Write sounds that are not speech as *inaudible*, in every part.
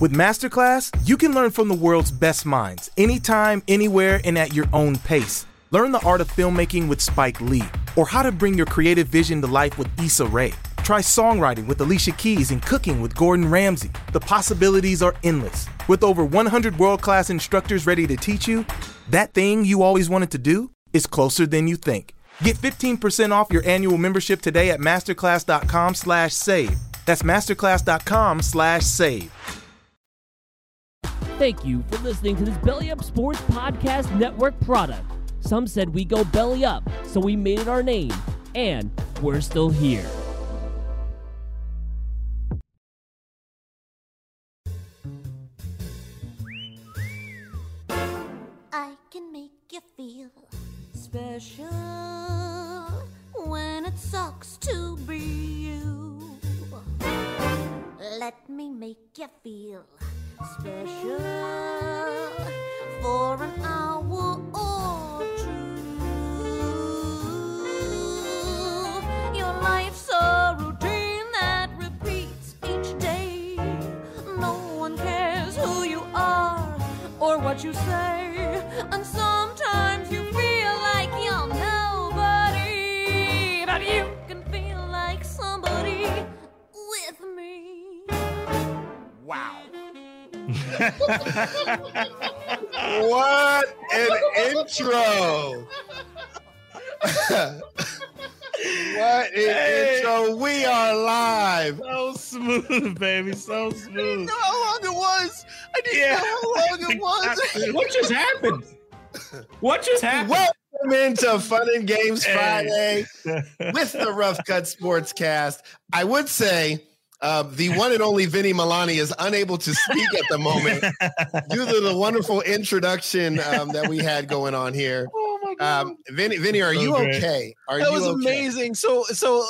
With Masterclass, you can learn from the world's best minds anytime, anywhere, and at your own pace. Learn the art of filmmaking with Spike Lee, or how to bring your creative vision to life with Issa Rae. Try songwriting with Alicia Keys and cooking with Gordon Ramsay. The possibilities are endless. With over 100 world class instructors ready to teach you, that thing you always wanted to do is closer than you think. Get 15% off your annual membership today at masterclass.com slash save. That's masterclass.com slash save. Thank you for listening to this Belly Up Sports Podcast Network product. Some said we go belly up, so we made it our name, and we're still here. I can make you feel special when it sucks to be you. Let me make you feel special for an hour or two. Your life's a routine that repeats each day. No one cares who you are or what you say, and sometimes *laughs* What an intro! what an Hey. intro! We are live. So smooth, baby. So smooth. I didn't know how long it was. I didn't Yeah. know how long it was. *laughs* What just happened? What just happened? Welcome into Fun and Games Hey. Friday with the Rough Cut Sports Cast. I would say uh, the one and only Vinny Milani is unable to speak at the moment *laughs* due to the wonderful introduction um, that we had going on here. *laughs* Oh my god. Um, Vinny, Vinny, are So you great. okay? Are that you was okay? amazing. So so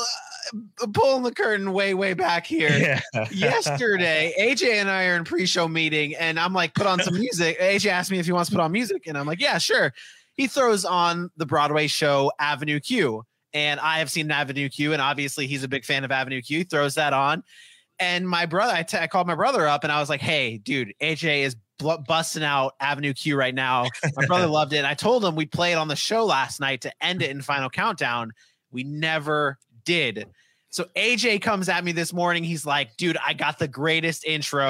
uh, pulling the curtain way way back here. *laughs* yeah. Yesterday, AJ and I are in pre-show meeting, and I'm like, put on some music. AJ asked me if he wants to put on music, and I'm like, yeah, sure. He throws on the Broadway show Avenue Q, and I have seen Avenue Q, and obviously he's a big fan of Avenue Q. Throws that on, and my brother, I called my brother up, and I was like, hey, dude, AJ is bl- busting out Avenue Q right now. My brother *laughs* loved it, and I told him we'd play it on the show last night to end it in Final Countdown. We never did. So AJ comes at me this morning. He's like, dude, I got the greatest intro.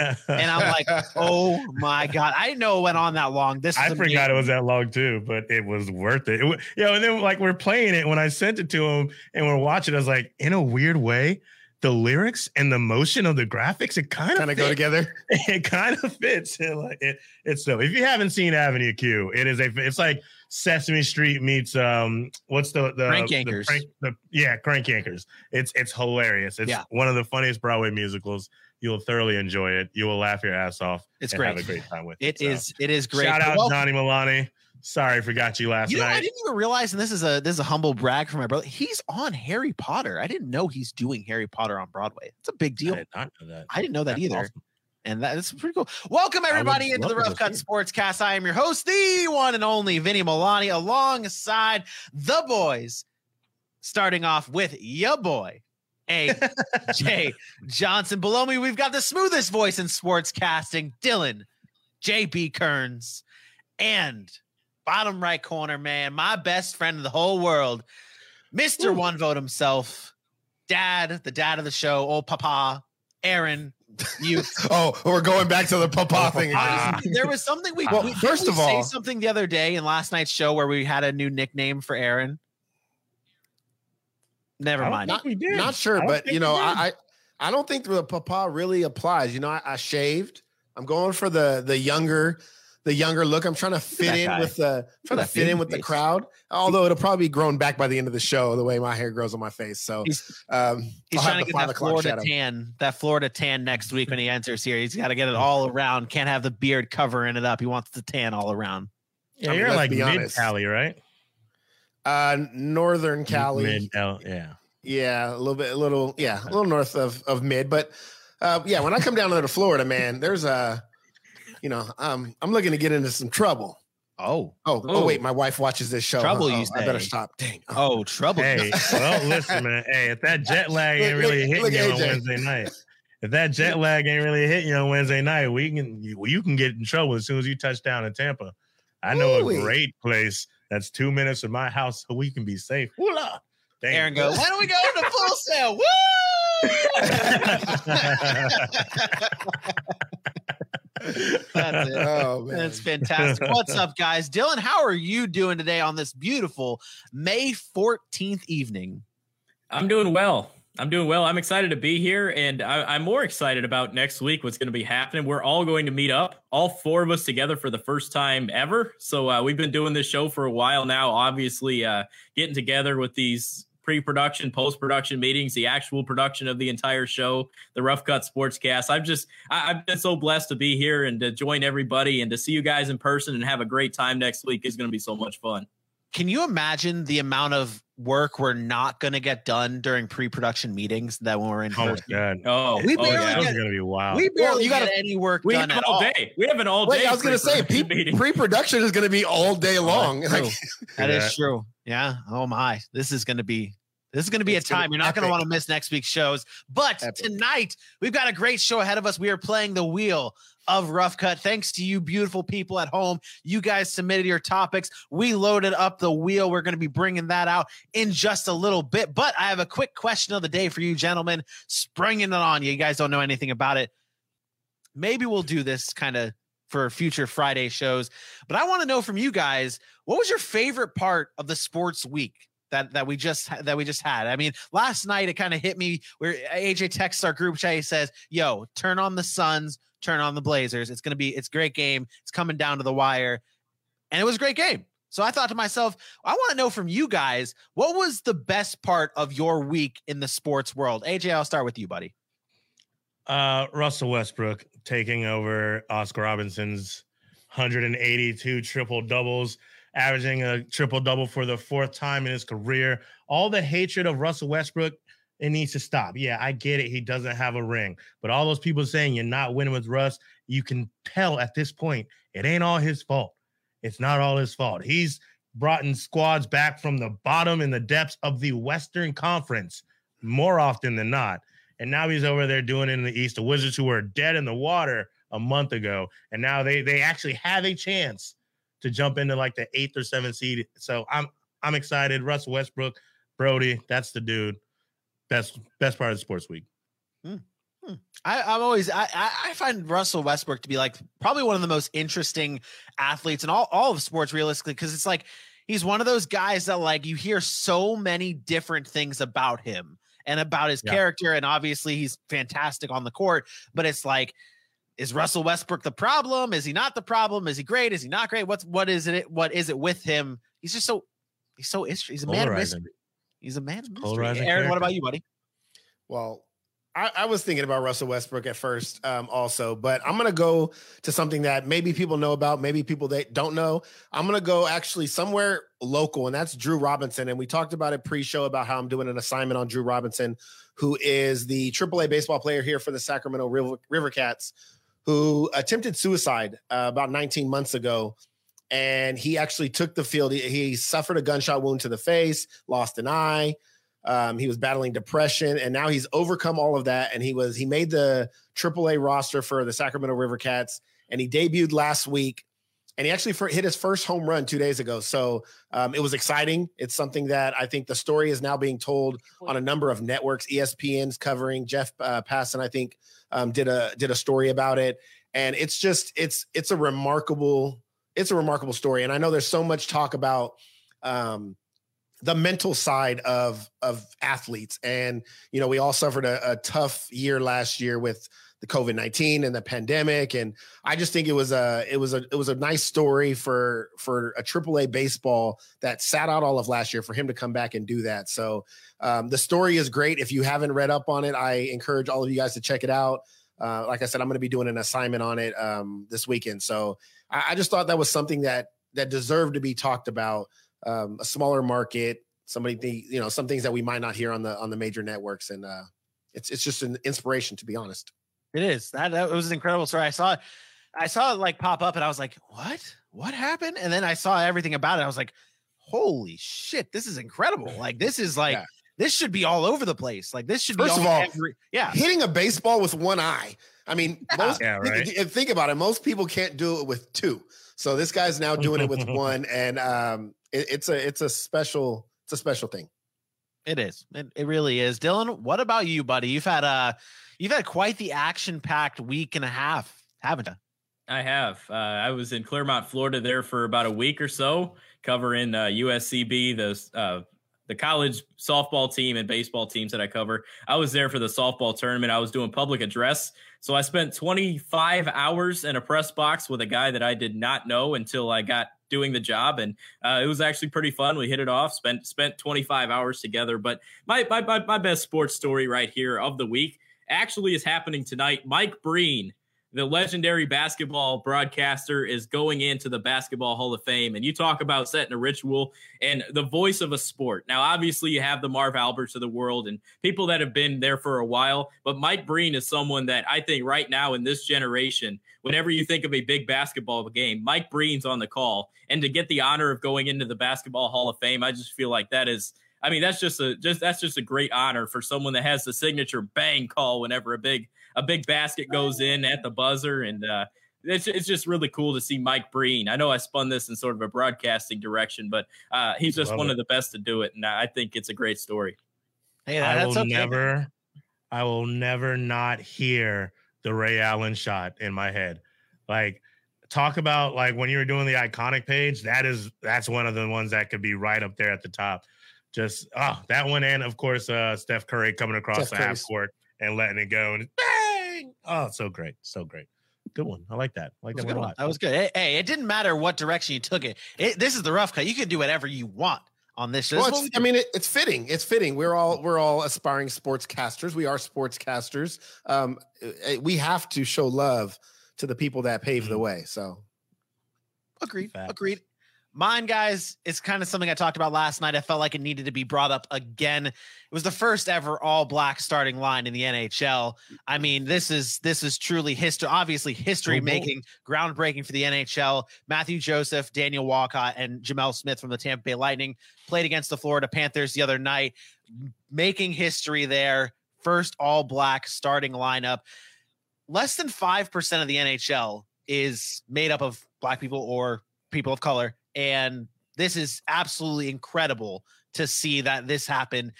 And I'm like, oh my God. I didn't know it went on that long. This I is forgot it was that long too, but it was worth it. it wa- yeah, and then like we're playing it when I sent it to him and we're watching, I was like, in a weird way, the lyrics and the motion of the graphics, it kind of Kind of go together. *laughs* it kind of fits. It, like it, it's so. If you haven't seen Avenue Q, it is a. It's like Sesame Street meets um. What's the the Crank the Yankers. the- yeah, Crank Yankers. It's it's hilarious. It's Yeah. one of the funniest Broadway musicals. You'll thoroughly enjoy it. You will laugh your ass off. It's and great. Have a great time with It it. so. is, it is great. Shout out well, Johnny Milani. Sorry, forgot you last You know, I didn't even realize, and this is a this is a humble brag for my brother. He's on Harry Potter. I didn't know he's doing Harry Potter on Broadway. It's a big I deal. did not know that. I didn't know that That's either. awesome. And that is pretty cool. Welcome everybody into the Rough Cut. Sportscast. I am your host, the one and only Vinny Milani, alongside the boys. Starting off with your boy, AJ *laughs* Johnson. Below me, we've got the smoothest voice in sports casting, Dylan JB Kearns, and bottom right corner, man, my best friend in the whole world, Mister One Vote himself, Dad, the dad of the show, old Papa, Aaron. You *laughs* Oh, we're going back to the papa oh, thing again. Honestly, there was something we, Well, we first of we say all- something the other day in last night's show where we had a new nickname for Aaron. Never I don't mind. we did. Not sure, but you know. I, I I don't think the papa really applies. You know, I, I shaved. I'm going for the the younger the younger look. I'm trying to fit in guy. with the trying to fit in baby with the crowd. Although it'll probably be grown back by the end of the show, the way my hair grows on my face. So He's, um, he's I'll have trying to get that Florida shadow. tan, that Florida tan next week when he enters here. He's got to get it all around. Can't have the beard covering it up. He wants the tan all around. yeah, I mean, you're like mid. Cali, right? Uh, Northern Cali. Mid, Cal- yeah. Yeah, a little bit, a little, yeah, a little north of of mid, but uh, yeah, when I come down to Florida, man, there's a, you know, um, I'm looking to get into some trouble. Oh, Oh, oh, Oh. wait, my wife watches this show. Trouble, huh? you Oh, I better stop. Dang. oh, trouble. Hey, well, listen, man. Hey, if that jet *laughs* lag ain't Look, really look, hitting look, you on Wednesday night, if that jet lag ain't really hitting you on Wednesday night, we can you, you can get in trouble as soon as you touch down in Tampa. I know Ooh-wee. a great place that's two minutes from my house so we can be safe. Hoola! Dang. Aaron goes, why don't we go to Full Sail? *laughs* Woo! *laughs* *laughs* That's it. Oh man. That's fantastic. What's up, *laughs* guys? Dylan, how are you doing today on this beautiful May 14th evening? I'm doing well. I'm doing well. I'm excited to be here, and I, I'm more excited about next week. What's going to be happening? We're all going to meet up, all four of us together for the first time ever. So uh, we've been doing this show for a while now. Obviously, uh, getting together with these pre-production, post-production meetings, the actual production of the entire show, the Rough Cut Sportscast. I've just I, I've been so blessed to be here and to join everybody and to see you guys in person and have a great time next week is going to be so much fun. Can you imagine the amount of work we're not going to get done during pre-production meetings that when we're in Oh person? god. Oh, We oh, barely yeah. That get- gonna be wild. We barely you got gotta- any work we done have an all all. day. We have an all Wait, day. I was gonna say pre-production pre-production is gonna be all day oh, long. that's Like, true. That is that. *laughs* true. Yeah. Oh my. This is going to be this is going to be It's a time you're not going to want to miss next week's shows. But Epic. tonight we've got a great show ahead of us. We are playing the wheel of rough cut. Thanks to you beautiful people at home. You guys submitted your topics. We loaded up the wheel. We're going to be bringing that out in just a little bit. But I have a quick question of the day for you gentlemen. Springing it on you. You guys don't know anything about it. Maybe we'll do this kind of for future Friday shows. But I want to know from you guys, what was your favorite part of the sports week that that we just that we just had? I mean, last night it kind of hit me where AJ texts our group chat. He says, "Yo, turn on the Suns, turn on the Blazers. It's gonna be it's a great game. It's coming down to the wire." And it was a great game. So I thought to myself, I want to know from you guys, what was the best part of your week in the sports world? AJ, I'll start with you, buddy. Uh, Russell Westbrook taking over Oscar Robertson's 182 triple doubles, averaging a triple double for the fourth time in his career. All the hatred of Russell Westbrook, it needs to stop. Yeah, I get it. He doesn't have a ring, but all those people saying you're not winning with Russ, you can tell at this point it ain't all his fault. It's not all his fault. He's brought in squads back from the bottom in the depths of the Western Conference more often than not. And now he's over there doing it in the East. The Wizards, who were dead in the water a month ago, and now they they actually have a chance to jump into like the eighth or seventh seed. So I'm I'm excited. Russell Westbrook, Brody, that's the dude. Best best part of the sports week. Hmm. Hmm. I, I'm always I, I I find Russell Westbrook to be like probably one of the most interesting athletes in all, all of sports realistically because it's like he's one of those guys that like you hear so many different things about him and about his Yeah. character and obviously he's fantastic on the court but it's like is Russell Westbrook the problem? Is he not the problem? Is he great? Is he not great? What's what is it what is it with him? He's just so he's so he's a man of mystery he's a man of mystery Polarizing Aaron what about you buddy? Well, I, I was thinking about Russell Westbrook at first, um, also, but I'm gonna go to something that maybe people know about, maybe people that don't know. I'm gonna go actually somewhere local, and that's Drew Robinson. And we talked about it pre-show about how I'm doing an assignment on Drew Robinson, who is the AAA baseball player here for the Sacramento River, River Cats, who attempted suicide uh, about 19 months ago. And he actually took the field. He, he suffered a gunshot wound to the face, lost an eye. Um, he was battling depression, and now he's overcome all of that. And he was he made the AAA roster for the Sacramento River Cats, and he debuted last week. And he actually hit his first home run two days ago. So um, it was exciting. It's something that I think the story is now being told on a number of networks. ESPN's covering. Jeff uh, Passan, I think, um, did a did a story about it, and it's just it's it's a remarkable it's a remarkable story. And I know there's so much talk about um, the mental side of of athletes. And you know we all suffered a, a tough year last year with the covid-19 and the pandemic. And i just think it was a it was a it was a nice story for for a AAA baseball that sat out all of last year for him to come back and do that. So um, the story is great. If you haven't read up on it i encourage all of you guys to check it out. Uh, like i said i'm going to be doing an assignment on it um, this weekend. So I, I just thought that was something that that deserved to be talked about um, a smaller market, somebody think, you know, some things that we might not hear on the on the major networks, and uh, it's it's just an inspiration to be honest. It is that that was an incredible story. I saw it, I saw it like pop up, and I was like, "What? What happened?" And then I saw everything about it. I was like, "Holy shit! This is incredible! *laughs* Like this is like Yeah. this should be all over the place. Like this should First be of all all, every, *laughs* yeah. Hitting a baseball with one eye. I mean, *laughs* most, Yeah, think- right. think, think about it. Most people can't do it with two. So this guy's now doing it with one, and um, it, it's a it's a special it's a special thing. It is. It, it really is. Dylan, what about you, buddy? You've had uh you've had quite the action-packed week and a half, haven't you? I have. Uh, I was in Clermont, Florida, there for about a week or so, covering uh, USCB, the uh, the college softball team and baseball teams that I cover. I was there for the softball tournament. I was doing public address, so I spent 25 hours in a press box with a guy that I did not know until I got doing the job, and uh, it was actually pretty fun. We hit it off. spent spent 25 hours together. But my my my, my best sports story right here of the week actually is happening tonight. Mike Breen the legendary basketball broadcaster is going into the Basketball Hall of Fame. And you talk about setting a ritual and the voice of a sport. Now, obviously, you have the Marv Alberts of the world and people that have been there for a while. But Mike Breen is someone that I think right now in this generation, whenever you think of a big basketball game, Mike Breen's on the call. And to get the honor of going into the Basketball Hall of Fame, I just feel like that is. I mean, that's just a just that's just a great honor for someone that has the signature bang call whenever a big a big basket goes in at the buzzer, and uh, it's it's just really cool to see Mike Breen. I know I spun this in sort of a broadcasting direction, but uh, he's just Love one it. of the best to do it, and I think it's a great story. Hey, I that's will okay. never, I will never not hear the Ray Allen shot in my head. Like, talk about like when you were doing the iconic page. That is that's one of the ones that could be right up there at the top. Just oh, that one, and of course, uh, Steph Curry coming across Steph the half court and letting it go, and bang! Oh, so great, so great. Good one. I like that. I like That was a that good one a one. lot. That was good. Hey, hey, it didn't matter what direction you took it. it. This is the rough cut. You can do whatever you want on this show. Well, This is it's, what I mean, it, it's fitting. It's fitting. We're all we're all aspiring sportscasters. We are sportscasters. Um, eh, we have to show love to the people that pave the Mhm. way. So Agreed. Facts. Agreed. Mine, guys, is kind of something I talked about last night. I felt like it needed to be brought up again. It was the first ever all black starting line in the NHL. I mean, this is this is truly history, obviously history making, groundbreaking for the NHL. Matthew Joseph, Daniel Walcott, and Gemel Smith from the Tampa Bay Lightning played against the Florida Panthers the other night, making history there. First all black starting lineup. Less than 5% of the NHL is made up of black people or people of color. And this is absolutely incredible to see that this happened.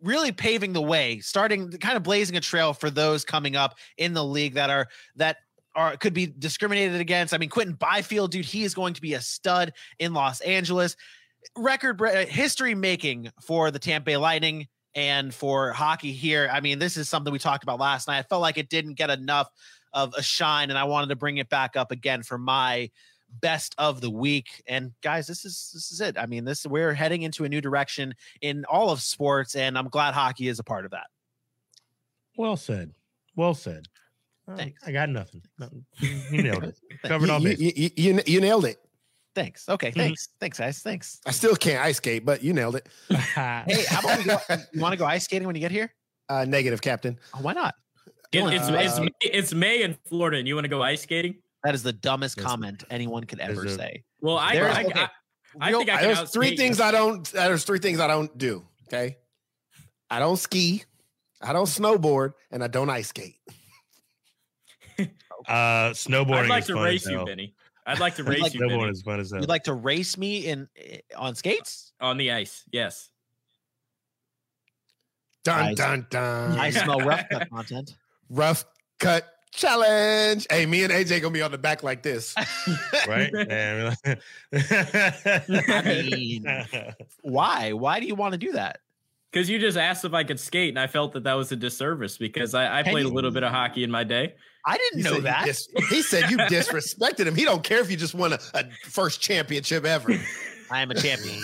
Really paving the way, starting kind of blazing a trail for those coming up in the league that are that are could be discriminated against. I mean, Quinton Byfield, dude, he is going to be a stud in Los Angeles. Record uh, history making for the Tampa Bay Lightning and for hockey here. I mean, this is something we talked about last night. I felt like it didn't get enough of a shine, and I wanted to bring it back up again for my best of the week. And guys, this is this is it. I mean, this we're heading into a new direction in all of sports, and I'm glad hockey is a part of that. Well said. Well said. Uh, Thanks. I got nothing. Nothing. You nailed it. *laughs* Covered all you, bases. you, you, you nailed it. Thanks. Okay, Mhm. thanks. Thanks, guys. Thanks. I still can't ice skate, but you nailed it. *laughs* Hey, how about we go? You want to go ice skating when you get here? Uh, negative, Captain. Oh, why not? It- Dylan, it's, it's, uh, May, it's May in Florida, and you want to go ice skating? That is the dumbest There's- comment anyone could ever a- say. Well, I, There's- I, okay. I, I Real- think I There's three things you. I don't. There's three things I don't do. Okay, I don't ski, I don't snowboard, and I don't ice skate. *laughs* Uh, snowboarding. I'd like is to fun race you. Vinny. I'd like to *laughs* race like- you, Snowboarding Vinny, is fun as hell. You'd like to race me in eh, on skates? on the ice. Yes. Dun Guys, dun dun. I smell rough *laughs* cut content. Rough cut challenge. Hey, me and AJ gonna be on the back like this. *laughs* right? And- *laughs* I mean, why? Why do you want to do that? Because you just asked if I could skate, and I felt that that was a disservice because I, I Can played a little bit of hockey in my day. I didn't He know said you that. dis- he said you *laughs* disrespected him. He don't care if you just won a, a first championship ever. I am a champion.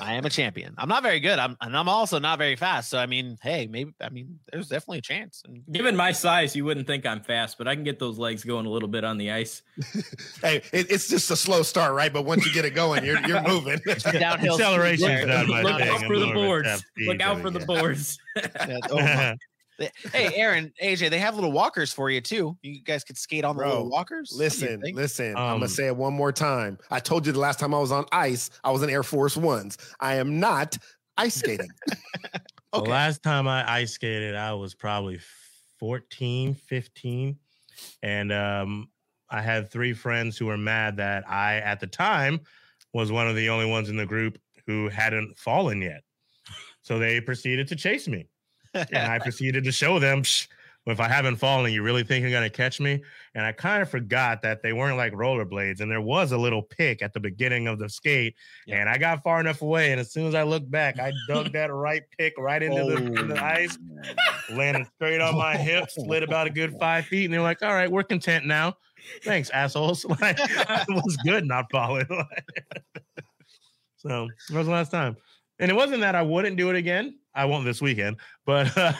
I am a champion. I'm not very good. I'm and I'm also not very fast. So I mean, hey, maybe I mean, there's definitely a chance. And Given my size, you wouldn't think I'm fast, but I can get those legs going a little bit on the ice. *laughs* hey, it, it's just a slow start, right? But once you get it going, you're you're *laughs* moving. downhill Acceleration speed is there. not my Look out for the more of a boards. Look out for the boards. *laughs* Oh my- *laughs* hey, Aaron, AJ, they have little walkers for you too. You guys could skate on the Bro, little walkers. What do you Listen, think? listen. I'm Um, gonna say it one more time. I told you the last time I was on ice, I was in Air Force Ones. I am not ice skating? *laughs* The last time I ice skated, I was probably 14, 15. And um, I had three friends who were mad that I, at the time, was one of the only ones in the group who hadn't fallen yet. So they proceeded to chase me. And I *laughs* proceeded to show them, "Psh, if I haven't fallen, you really think you're going to catch me? And I kind of forgot that they weren't like rollerblades. And there was a little pick at the beginning of the skate. Yeah. And I got far enough away. And as soon as I looked back, I dug *laughs* that right pick right into the, in Oh. the ice, landed straight on my hip, *laughs* slid about a good five feet. And they're like, all right, we're content now. Thanks, assholes. Like, it was good not falling. so that was the last time. And it wasn't that I wouldn't do it again. I won't this weekend, but uh,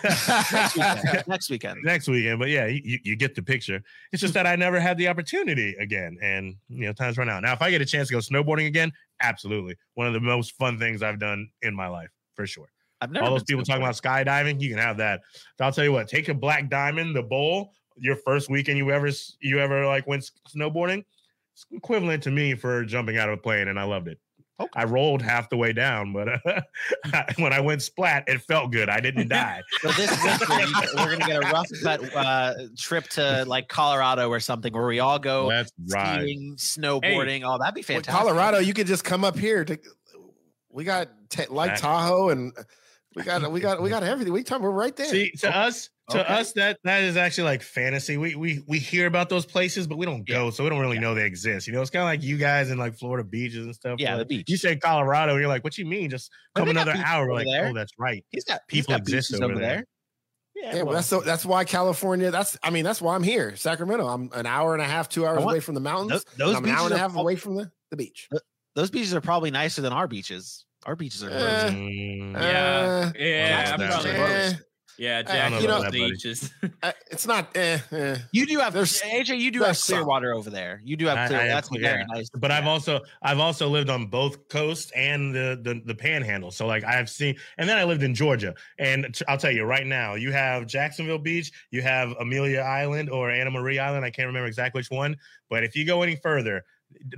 Next weekend. *laughs* Next weekend. next weekend. But yeah, you, you get the picture. It's just that I never had the opportunity again, and you know, times run out. Now, if I get a chance to go snowboarding again, absolutely, one of the most fun things I've done in my life for sure. I've never All those people talking about skydiving, you can have that. So I'll tell you what, take a black diamond, the bowl, your first weekend you ever you ever like went snowboarding, it's equivalent to me for jumping out of a plane, and I loved it. Okay. I rolled half the way down, but uh, *laughs* when I went splat, it felt good. I didn't *laughs* die. So this winter, you- we're gonna get a rough cut uh, trip to like Colorado or something, where we all go That's right. skiing, snowboarding. Oh, that'd be fantastic. Colorado, you could just come up here to. We got ta- Lake That- Tahoe, and we got we got we got everything. We talking. We're right there. See, to us, to Okay. us, that that is actually like fantasy. We we we hear about those places, but we don't go, so we don't really know they exist. You know, it's kind of like you guys in like Florida beaches and stuff. Yeah, where the beach. You say Colorado, and you're like, what you mean? Just But come another hour. like, there. oh, that's right. He's got he's People got exist over over there. there. Yeah, well, well, that's so that's why California. That's I mean that's why I'm here, Sacramento. I'm an hour and a half, two hours want- away from the mountains. Those, those I'm an hour beaches and a are half prob- away from the, the beach. those beaches are probably nicer than our beaches. Our beaches are. Gross. Mm, Yeah. Uh, Yeah, That's I'm bad. probably yeah, I Jack. don't You know know, that, beaches. uh, *laughs* it's not. Eh, eh. You do have There's- AJ. You do have there's some. Clearwater over there. You do have clear. I have that's Clear- very yeah. nice. but I've also I've also lived on both coasts and the, the the Panhandle. So like I've seen, and then I lived in Georgia. And t- I'll tell you right now, you have Jacksonville Beach, you have Amelia Island or Anna Maria Island. I can't remember exactly which one. But if you go any further,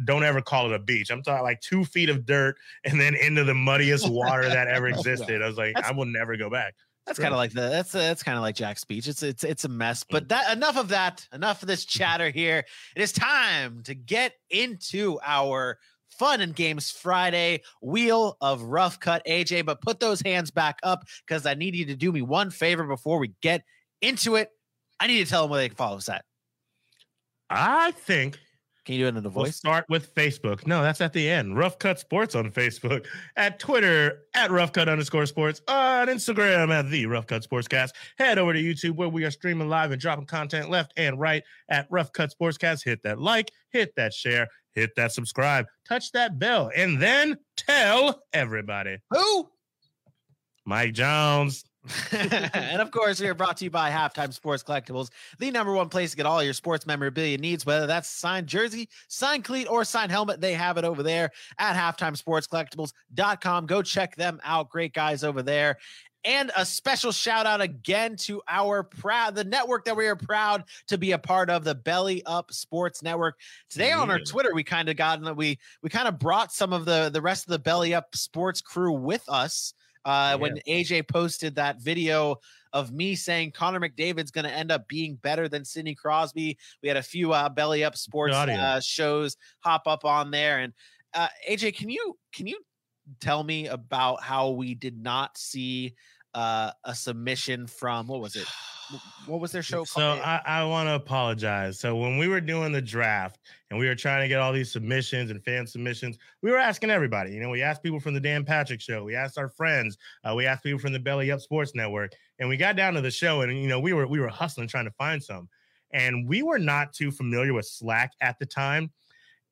don't ever call it a beach. I'm talking like two feet of dirt and then into the muddiest water that ever *laughs* existed. I was like, That's- I will never go back. That's kind of like the that's that's kind of like Jax Beach. It's it's it's a mess. But that enough of that. Enough of this chatter here. It is time to get into our fun and games Friday wheel of rough cut AJ. But put those hands back up because I need you to do me one favor before we get into it. I need to tell them where they can follow us at. I think Can you do it in a We'll voice? start with Facebook. No, that's at the end. Rough Cut Sports on Facebook, at Twitter at Rough Cut underscore Sports, on Instagram at the Rough Cut Sportscast. Head over to YouTube where we are streaming live and dropping content left and right at Rough Cut Sportscast. Hit that like, hit that share, hit that subscribe, touch that bell, and then tell everybody. Who? Mike Jones. *laughs* and of course, we are brought to you by Halftime Sports Collectibles, the number one place to get all your sports memorabilia needs, whether that's signed jersey, signed cleat, or signed helmet. They have it over there at halftimesportscollectibles.com. Go check them out. Great guys over there. And a special shout out again to our proud the network that we are proud to be a part of, the Belly Up Sports Network. Today on our Twitter, we kind of got we we kind of brought some of the the rest of the Belly Up Sports crew with us. Uh, when AJ posted that video of me saying Connor McDavid's going to end up being better than Sidney Crosby, we had a few uh, belly up sports uh, shows hop up on there. And uh, AJ, can you can you tell me about how we did not see uh, a submission from what was it? *sighs* What was their show So called? I, I want to apologize. So when we were doing the draft and we were trying to get all these submissions and fan submissions, we were asking everybody. You know, we asked people from the Dan Patrick Show, we asked our friends, uh, we asked people from the Belly Up Sports Network, and we got down to the show, and you know, we were we were hustling trying to find some, and we were not too familiar with Slack at the time.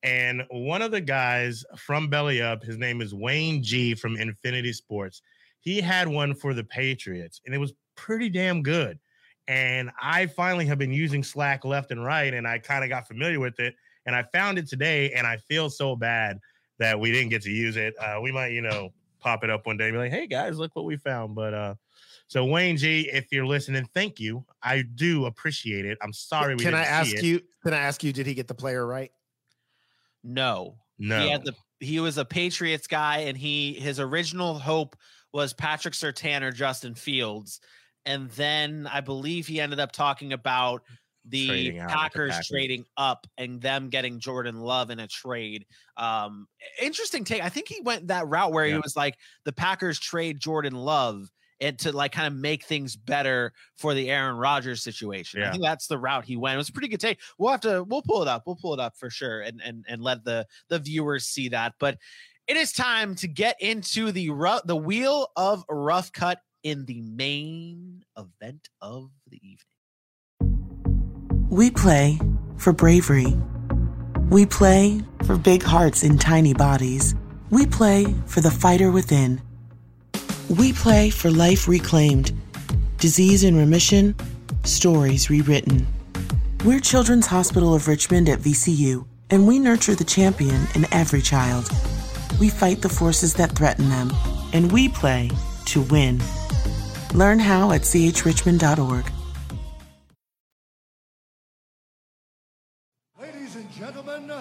And one of the guys from Belly Up, his name is Wayne G from Infinity Sports. He had one for the Patriots, and it was pretty damn good. And I finally have been using Slack left and right, and I kind of got familiar with it. And I found it today, and I feel so bad that we didn't get to use it. Uh, we might, you know, pop it up one day and be like, "Hey guys, look what we found." But uh, so Wayne G, if you're listening, thank you. I do appreciate it. I'm sorry. We Can I didn't see ask it. you? Can I ask you? Did he get the player right? no, No. he had the he was a Patriots guy, and he his original hope was Patrick Sertan or Justin Fields, and then I believe he ended up talking about the Trading Packers, Packers. trading up and them getting Jordan Love in a trade. Um, interesting take. I think he went that route where he was like the Packers trade Jordan Love and to like kind of make things better for the Aaron Rodgers situation. I think that's the route he went. It was a pretty good take. We'll have to we'll pull it up. We'll pull it up for sure and and and let the the viewers see that. But it is time to get into the ru- the wheel of rough cut in the main event of the evening. We play for bravery. We play for big hearts in tiny bodies. We play for the fighter within. We play for life reclaimed, disease in remission, stories rewritten. We're Children's Hospital of Richmond at VCU, and we nurture the champion in every child. We fight the forces that threaten them, and we play to win. Learn how at chrichmond.org. Ladies and gentlemen,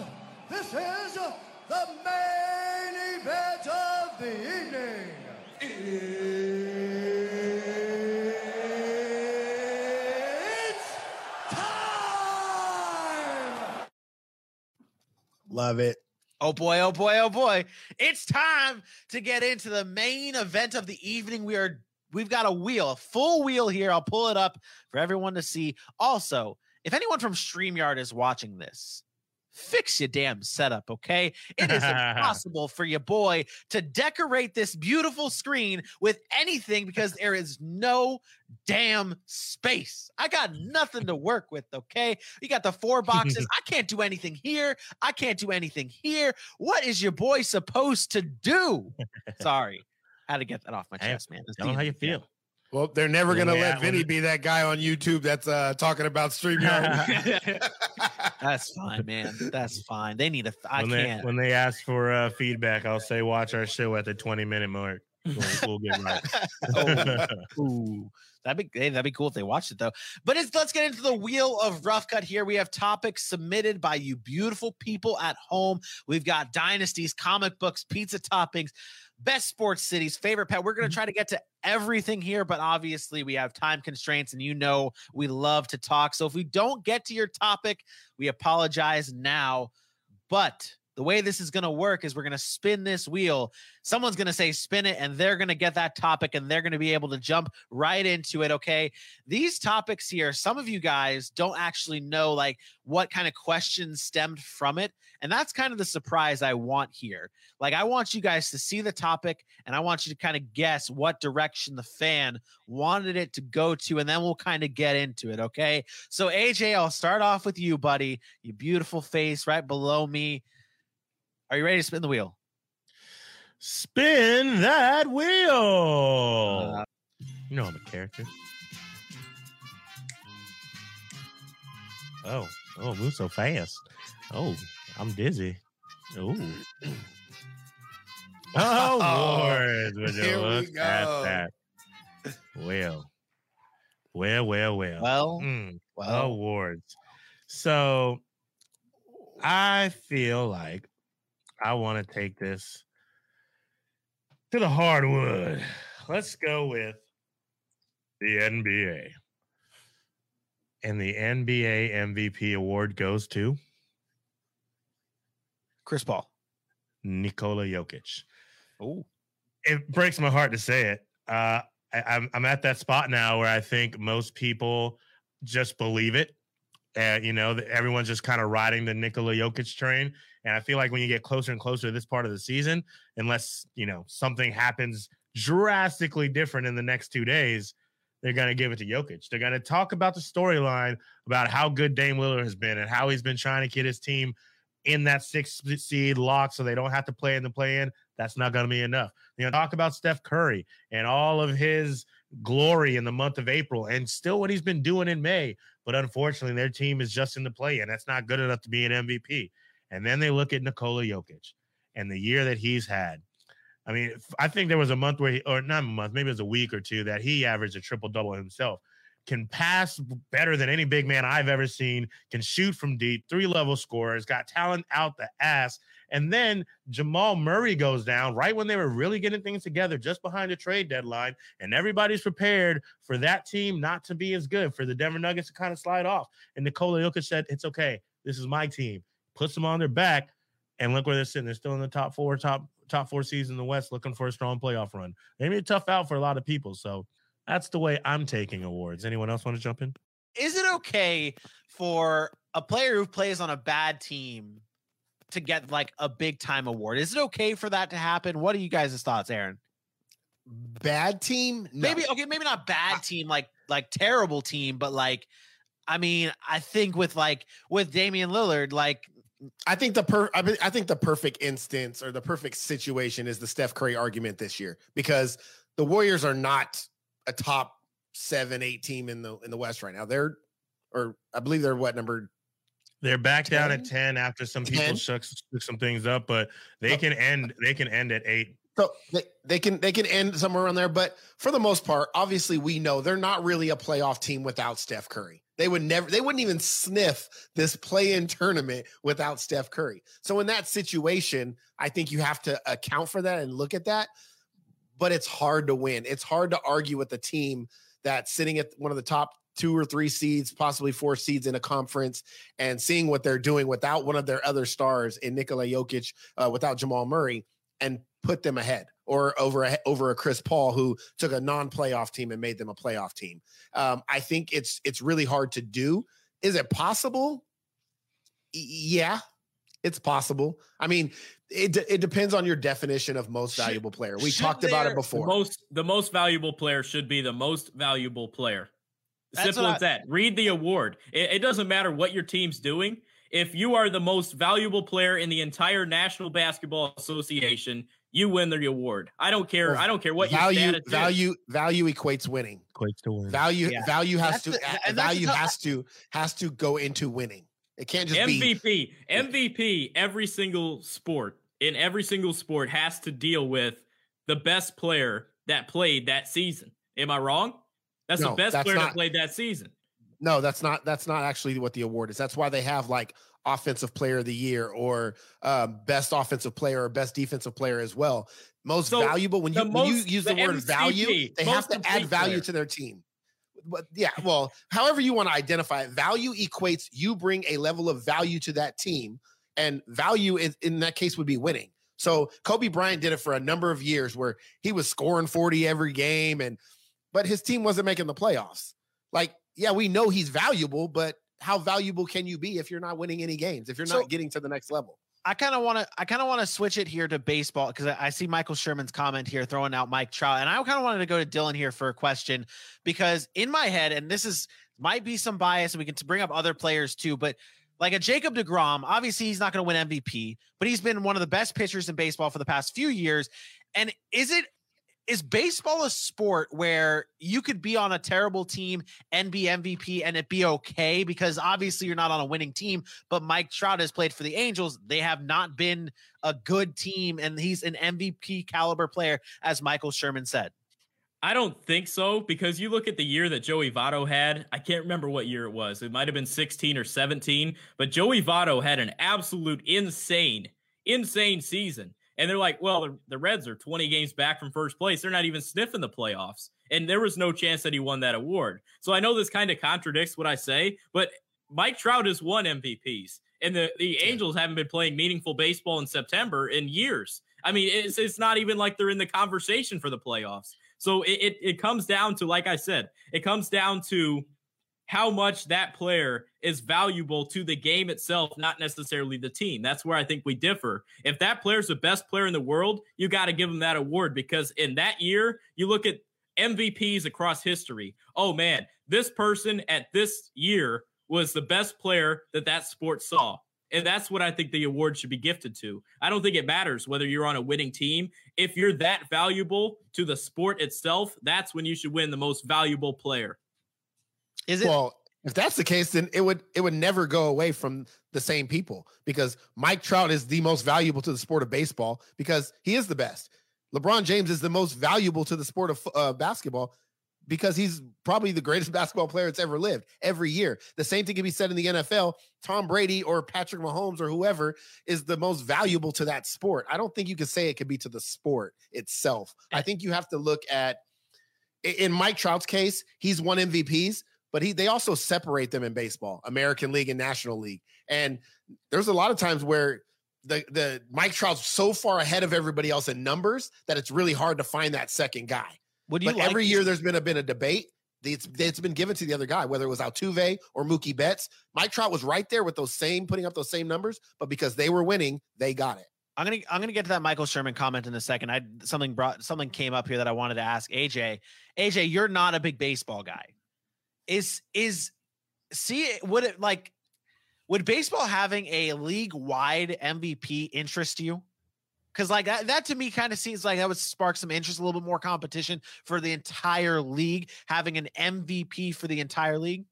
this is the main event of the evening. It's time! Love it. Oh boy, oh boy, oh boy. It's time to get into the main event of the evening. We are we've got a wheel, a full wheel here. I'll pull it up for everyone to see. Also, if anyone from StreamYard is watching this, fix your damn setup, okay? It is *laughs* impossible for your boy to decorate this beautiful screen with anything because there is no damn space. I got nothing to work with, okay? You got the four boxes. *laughs* I can't do anything here. I can't do anything here. What is your boy supposed to do? Sorry. Had to get that off my Hey, chest, man. It's Tell them how you the- feel. Well, they're never gonna they let at- Vinny be that guy on YouTube that's uh talking about *laughs* StreamYard. That's fine, man. That's fine. They need a. I when can't. when they ask for uh, feedback, I'll say watch our show at the 20 minute mark. We'll, *laughs* we'll get right. Oh, *laughs* ooh. That'd be hey, that'd be cool if they watched it though. But it's, let's get into the wheel of rough cut here. We have topics submitted by you beautiful people at home. We've got dynasties, comic books, pizza toppings, best sports cities, favorite pet. We're Mm-hmm. going to try to get to everything here, but obviously we have time constraints, and you know we love to talk. So if we don't get to your topic, we apologize now. But the way this is going to work is we're going to spin this wheel. Someone's going to say spin it, and they're going to get that topic, and they're going to be able to jump right into it. Okay. These topics here, some of you guys don't actually know like what kind of questions stemmed from it. And that's kind of the surprise I want here. Like, I want you guys to see the topic, and I want you to kind of guess what direction the fan wanted it to go to, and then we'll kind of get into it. Okay. So, AJ, I'll start off with you, buddy. You beautiful face right below me. Are you ready to spin the wheel? Spin that wheel. Uh, you know I'm a character. Oh, oh, move so fast. Oh, I'm dizzy. *laughs* Oh. Oh, Lord. Would you Here we look at that? Well, well, well, well. well, Mm, well, awards. So I feel like I want to take this to the hardwood. Let's go with the NBA. And the NBA MVP award goes to Chris Paul. Nikola Jokic. Oh, it breaks my heart to say it. Uh, I, I'm I'm at that spot now where I think most people just believe it. Uh, you know, everyone's just kind of riding the Nikola Jokic train, and I feel like when you get closer and closer to this part of the season, unless you know something happens drastically different in the next two days, they're gonna give it to Jokic. They're gonna talk about the storyline about how good Dame Lillard has been and how he's been trying to get his team in that six seed lock so they don't have to play in the play in. That's not going to be enough. You know, talk about Steph Curry and all of his glory in the month of April and still what he's been doing in May. But unfortunately, their team is just in the play in. That's not good enough to be an MVP. And then they look at Nikola Jokic and the year that he's had. I mean, I think there was a month where he, or not a month, maybe it was a week or two that he averaged a triple double himself. Can pass better than any big man I've ever seen, can shoot from deep, three level scorers, got talent out the ass, And then Jamal Murray goes down right when they were really getting things together, just behind the trade deadline. And everybody's prepared for that team not to be as good, for the Denver Nuggets to kind of slide off. And Nikola Jokic said, It's okay. This is my team. Puts them on their back. And look where they're sitting. They're still in the top four, top top four seeds in the West, looking for a strong playoff run. They made a tough out for a lot of people. So that's the way I'm taking awards. Anyone else want to jump in? Is it okay for a player who plays on a bad team to get like a big time award? Is it okay for that to happen? What are you guys' thoughts, Aaron? Bad team? No. Maybe okay, maybe not bad team, like like terrible team, but like I mean, I think with like with Damian Lillard, like I think the per I, mean, I think the perfect instance or the perfect situation is the Steph Curry argument this year because the Warriors are not a top seven, eight team in the in the West right now. They're or I believe they're what number They're back down at 10? 10 after some people shook, shook some things up, but they Oh. can end they can end at eight. So they, they can they can end somewhere around there, but for the most part, obviously we know they're not really a playoff team without Steph Curry. They would never they wouldn't even sniff this play-in tournament without Steph Curry. So in that situation, I think you have to account for that and look at that. But it's hard to win. It's hard to argue with a team that's sitting at one of the top two or three seeds, possibly four seeds in a conference, and seeing what they're doing without one of their other stars in Nikola Jokic, uh, without Jamal Murray, and put them ahead or over a, over a Chris Paul who took a non-playoff team and made them a playoff team. Um, I think it's it's really hard to do. Is it possible? Y- Yeah, it's possible. I mean, it de- it depends on your definition of most valuable player. We should talked about it before. The most the most valuable player should be the most valuable player. That's Simple what as that. Read the award. It, it doesn't matter what your team's doing. If you are the most valuable player in the entire National Basketball Association, you win the award. I don't care. Well, I don't care what your value is. value value equates winning. Equates to win. Value Yeah. value has That's to the- a- and that's the value has to has to go into winning. It can't just be MVP, MVP, every single sport in every single sport has to deal with the best player that played that season. Am I wrong? That's the best that's player not- that played that season. No, that's not that's not actually what the award is. That's why they have like offensive player of the year or um, best offensive player or best defensive player as well. Most So, valuable when you the when you use the, the word value, they have to add value player. to their team. But yeah, well, however you want to identify it, value equates you bring a level of value to that team, and value is, in that case would be winning. So Kobe Bryant did it for a number of years where he was scoring 40 every game and but his team wasn't making the playoffs. Like, yeah, we know he's valuable, but how valuable can you be if you're not winning any games, if you're So- not getting to the next level? I kind of want to I kind of want to switch it here to baseball because I, I see Michael Sherman's comment here throwing out Mike Trout, and I kind of wanted to go to Dylan here for a question because in my head, and this is might be some bias, and we can bring up other players too, but like a Jacob deGrom, obviously he's not going to win MVP, but he's been one of the best pitchers in baseball for the past few years. And is it is baseball a sport where you could be on a terrible team and be MVP and it be okay because obviously you're not on a winning team, but Mike Trout has played for the Angels. They have not been a good team, and he's an MVP caliber player, as Michael Sherman said. I don't think so because you look at the year that Joey Votto had. I can't remember what year it was. It might have been 16 or 17, but Joey Votto had an absolute insane, insane season. And they're like, well, oh. the, the Reds are 20 games back from first place. They're not even sniffing the playoffs. And there was no chance that he won that award. So I know this kind of contradicts what I say, but Mike Trout has won MVPs. And the, the Angels haven't been playing meaningful baseball in September in years. I mean, it's, it's not even like they're in the conversation for the playoffs. So it, it, it comes down to, like I said, it comes down to how much that player is valuable to the game itself, not necessarily the team. That's where I think we differ. If that player is the best player in the world, you got to give him that award because in that year, you look at MVPs across history. Oh man, this person at this year was the best player that that sport saw. And that's what I think the award should be gifted to. I don't think it matters whether you're on a winning team. If you're that valuable to the sport itself, that's when you should win the most valuable player. Is it? Well, if that's the case, then it would it would never go away from the same people because Mike Trout is the most valuable to the sport of baseball because he is the best. LeBron James is the most valuable to the sport of uh, basketball because he's probably the greatest *laughs* basketball player that's ever lived every year. The same thing can be said in the NFL. Tom Brady or Patrick Mahomes or whoever is the most valuable to that sport. I don't think you can say it could be to the sport itself. I think you have to look at in Mike Trout's case, he's won MVPs, but he they also separate them in baseball, American League and National League. And there's a lot of times where the the Mike Trout's so far ahead of everybody else in numbers that it's really hard to find that second guy. Would you But like every year there's been a been a debate. It's, it's been given to the other guy, whether it was Altuve or Mookie Betts. Mike Trout was right there with those same putting up those same numbers, but because they were winning, they got it. I'm gonna I'm gonna get to that Michael Sherman comment in a second. I something brought something came up here that I wanted to ask AJ. AJ, you're not a big baseball guy. Is is see would it like would baseball having a league wide MVP interest you? Because like that, that to me kind of seems like that would spark some interest, a little bit more competition for the entire league, having an MVP for the entire league.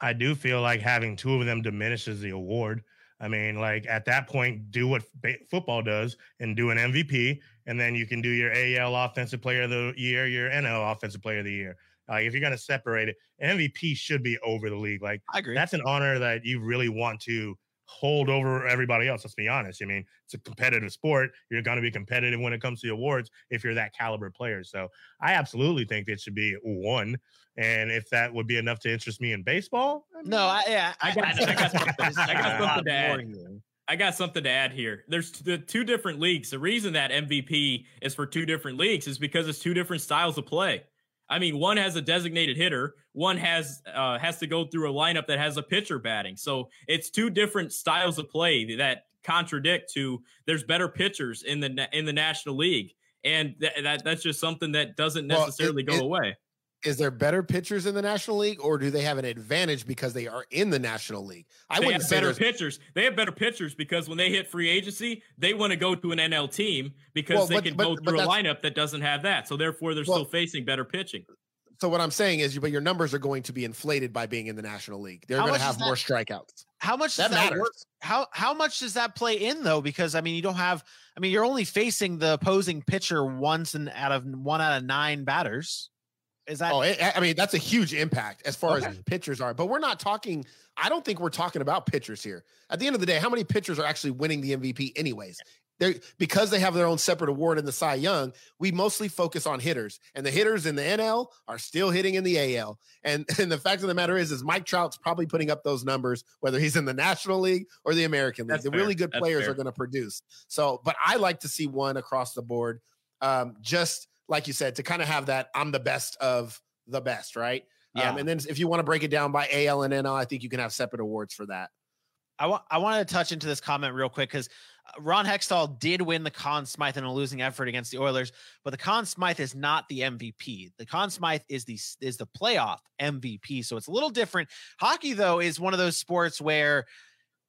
I do feel like having two of them diminishes the award. I mean, like at that point, do what ba- football does and do an MVP, and then you can do your AL Offensive Player of the Year, your NL Offensive Player of the Year. Like if you're gonna separate it, MVP should be over the league. Like I agree. that's an honor that you really want to hold over everybody else. Let's be honest. I mean, it's a competitive sport. You're going to be competitive when it comes to the awards if you're that caliber player. So I absolutely think it should be one. And if that would be enough to interest me in baseball, I no, I, yeah, I got, I got, something, I got *laughs* something to add. here. I got something to add here. There's the two different leagues. The reason that MVP is for two different leagues is because it's two different styles of play. I mean, one has a designated hitter, one has uh, has to go through a lineup that has a pitcher batting. So it's two different styles of play that contradict to. There's better pitchers in the in the National League, and th- that that's just something that doesn't Well, it- necessarily go it- away. Is there better pitchers in the National League, or do they have an advantage because they are in the National League? I they wouldn't have say better pitchers. They have better pitchers because when they hit free agency, they want to go to an NL team because Well, they but- can but- go but through a lineup that doesn't have that. So therefore, they're Well- still facing better pitching. So what I'm saying is, you but your numbers are going to be inflated by being in the National League. They're How going to have is that- more strikeouts. How much That does that matters. work? How how much does that play in though? Because I mean, you don't have. I mean, you're only facing the opposing pitcher once and out of one out of nine batters. Is that? Oh, it, I mean, that's a huge impact as far Okay. as pitchers are. But we're not talking. I don't think we're talking about pitchers here. At the end of the day, how many pitchers are actually winning the MVP, anyways? They're because they have their own separate award in the Cy Young. We mostly focus on hitters, and the hitters in the NL are still hitting in the AL. And *laughs* and the fact of the matter is, is Mike Trout's probably putting up those numbers, whether he's in the National League or the American League. That's the fair. really good That's players fair. are going to produce. So, but I like to see one across the board. Um, just like you said, to kind of have that I'm the best of the best, right? Yeah. Um, and then if you want to break it down by AL and NL, I think you can have separate awards for that. I want I wanted to touch into this comment real quick because Ron Hextall did win the Conn Smythe in a losing effort against the Oilers, but the Conn Smythe is not the MVP. The Conn Smythe is the is the playoff MVP, so it's a little different. Hockey though is one of those sports where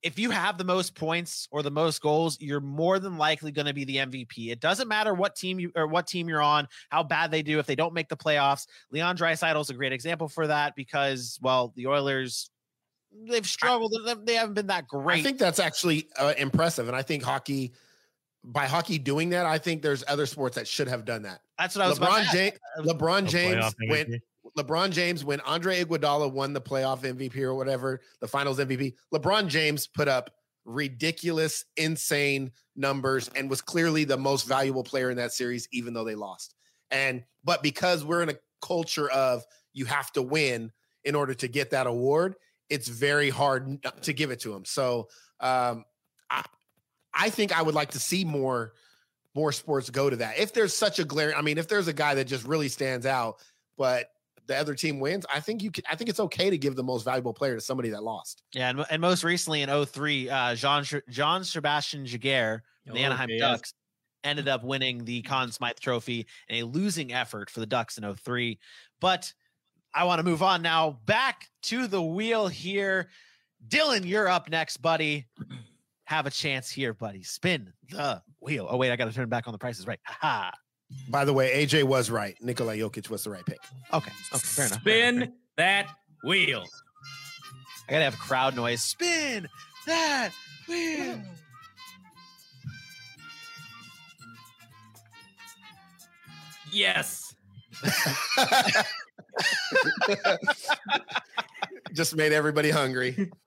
if you have the most points or the most goals, you're more than likely going to be the MVP. It doesn't matter what team you or what team you're on, how bad they do if they don't make the playoffs. Leon Draisaitl is a great example for that because well, the Oilers they've struggled. They- They haven't been that great. I think that's actually uh, impressive. And I think hockey, by hockey doing that, I think there's other sports that should have done that. That's what I was about LeBron James, LeBron James went MVP. LeBron James, when Andre Iguodala won the playoff MVP or whatever, the Finals MVP, LeBron James put up ridiculous, insane numbers and was clearly the most valuable player in that series, even though they lost. And but because we're in a culture of you have to win in order to get that award, it's very hard to give it to him. So um, I, I think I would like to see more more sports go to that. If there's such a glare, I mean, if there's a guy that just really stands out, but the other team wins, I think you can. I think it's okay to give the most valuable player to somebody that lost. Yeah, and, and most recently in 03, uh, Jean John Sebastian Giguère, from the Oh, Anaheim yes. Ducks, ended up winning the Conn Smythe Trophy in a losing effort for the Ducks in 03. But I want to move on now back to the wheel here. Dylan, you're up next, buddy. Have a chance here, buddy. Spin the wheel. Oh, wait, I got to turn back on the prices right. Ha By the way, AJ was right. Nikola Jokic was the right pick. Okay. Okay. Fair enough. fair enough. Spin that wheel. I got to have crowd noise. Spin that wheel. Yes. *laughs* Just made everybody hungry. *laughs*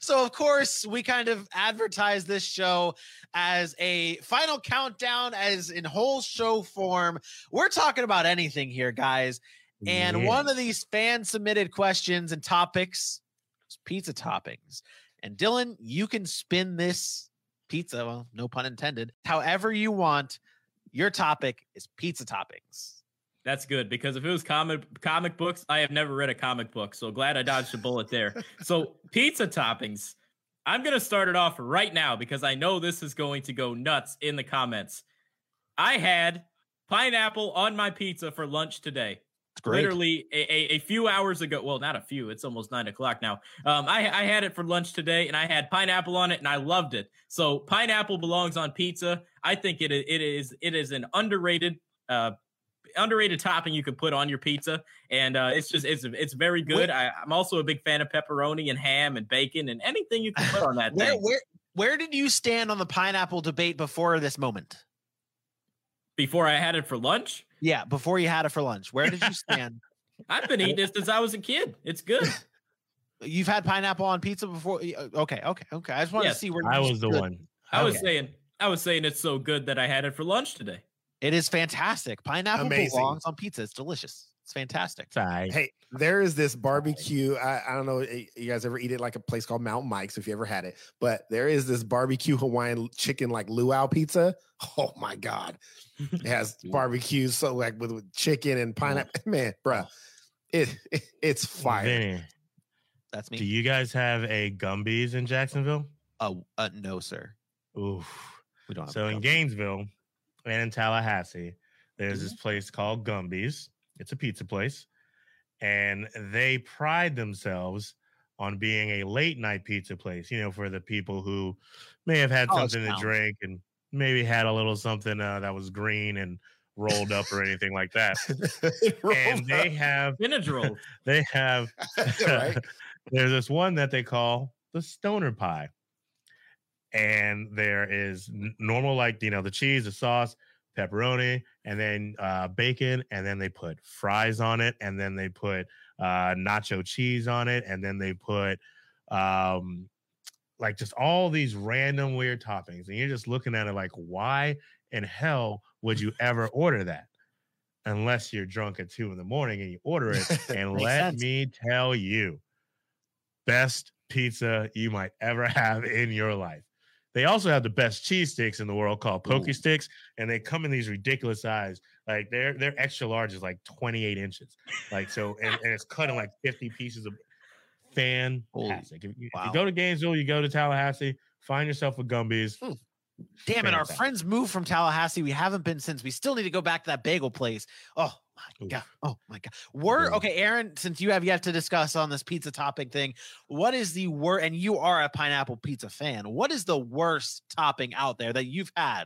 So, of course, we kind of advertise this show as a final countdown, as in whole show form. We're talking about anything here, guys. And Yeah. one of these fan submitted questions and topics is pizza toppings. And Dylan, you can spin this pizza, well, no pun intended, however you want. Your topic is pizza toppings. That's good because if it was comic comic books, I have never read a comic book, so glad I dodged a bullet there. *laughs* So pizza toppings, I'm gonna start it off right now because I know this is going to go nuts in the comments. I had pineapple on my pizza for lunch today. Literally a, a, a few hours ago. Well, not a few. It's almost nine o'clock now. Um, I, I had it for lunch today, and I had pineapple on it, and I loved it. So pineapple belongs on pizza. I think it it is it is an underrated uh underrated topping you could put on your pizza, and uh, it's just it's it's very good. I, I'm also a big fan of pepperoni and ham and bacon and anything you can put on that *laughs* Where, thing. where, where did you stand on the pineapple debate before this moment? Before I had it for lunch, Yeah, before you had it for lunch. Where did you *laughs* stand? I've been eating it since I was a kid. It's good. *laughs* You've had pineapple on pizza before? Uh, Okay, okay, okay. I just want Yes, to see where I was the stood. one. I was saying I was saying it's so good that I had it for lunch today. It is fantastic. Pineapple Amazing. belongs on pizza. It's delicious. It's fantastic. Sorry. Hey, there is this barbecue. I, I don't know. eh, You guys ever eat it like a place called Mountain Mike's if you ever had it, but there is this barbecue Hawaiian chicken like luau pizza. *laughs* Oh my God. It has *laughs* barbecue. So like with, with chicken and pineapple. *laughs* Man, bruh, it, it it's fire. Vinny, That's do you guys have a Gumby's in Jacksonville? Oh, uh, no, sir. Oof. We don't have So in cup. Gainesville and in Tallahassee, there's Mm-hmm. this place called Gumby's. It's a pizza place, and they pride themselves on being a late night pizza place. You know, for the people who may have had College something to drink and maybe had a little something uh, that was green and rolled up or anything like that. *laughs* and they have roll. *laughs* they have *laughs* Right. there's this one that they call the stoner pie and there is normal like you know the cheese the sauce pepperoni and then uh bacon and then they put fries on it and then they put uh nacho cheese on it and then they put um like just all these random weird toppings and you're just looking at it like why in hell would you ever order that unless you're drunk at two in the morning and you order it *laughs* and let sense. me tell you best pizza you might ever have in your life they also have the best cheese sticks in the world called poke Ooh. sticks and they come in these ridiculous size like they're they're extra large is like 28 inches like so and, and it's cut in like 50 pieces of fantastic if, you, if wow. you go to gainesville you go to tallahassee find yourself a gumby's Hmm. Damn it, our friends moved from Tallahassee. We haven't been since. We still need to go back to that bagel place. Oh my Oof. god. Oh my god. We're Yeah. okay, Aaron. Since you have yet to discuss on this pizza topping thing, what is the worst? And you are a pineapple pizza fan. What is the worst topping out there that you've had?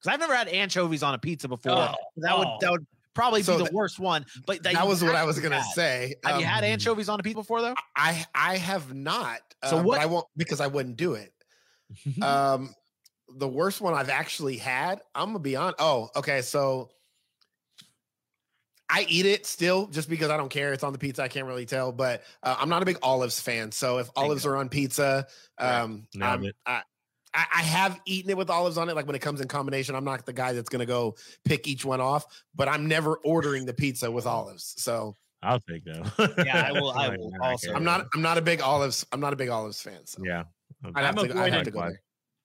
Because I've never had anchovies on a pizza before. Oh, that would oh. that would probably So be the that- worst one. But that, that was what I was gonna had. say. Have you Um, had anchovies on a pizza before though? I I have not. So uh, what- I won't because I wouldn't do it. *laughs* um, the worst one I've actually had. I'm gonna be on. Oh, okay. So I eat it still just because I don't care. It's on the pizza. I can't really tell, but uh, I'm not a big olives fan. So if olives are on pizza, um, Nailed I'm- I, I I have eaten it with olives on it. Like when it comes in combination, I'm not the guy that's gonna go pick each one off. But I'm never ordering the pizza with olives. So i'll take that Yeah, I will- *laughs* I will also. I'm not. I'm not a big olives. I'm not a big olives fan. So yeah I'd have, I'm to, I'd avoiding- to.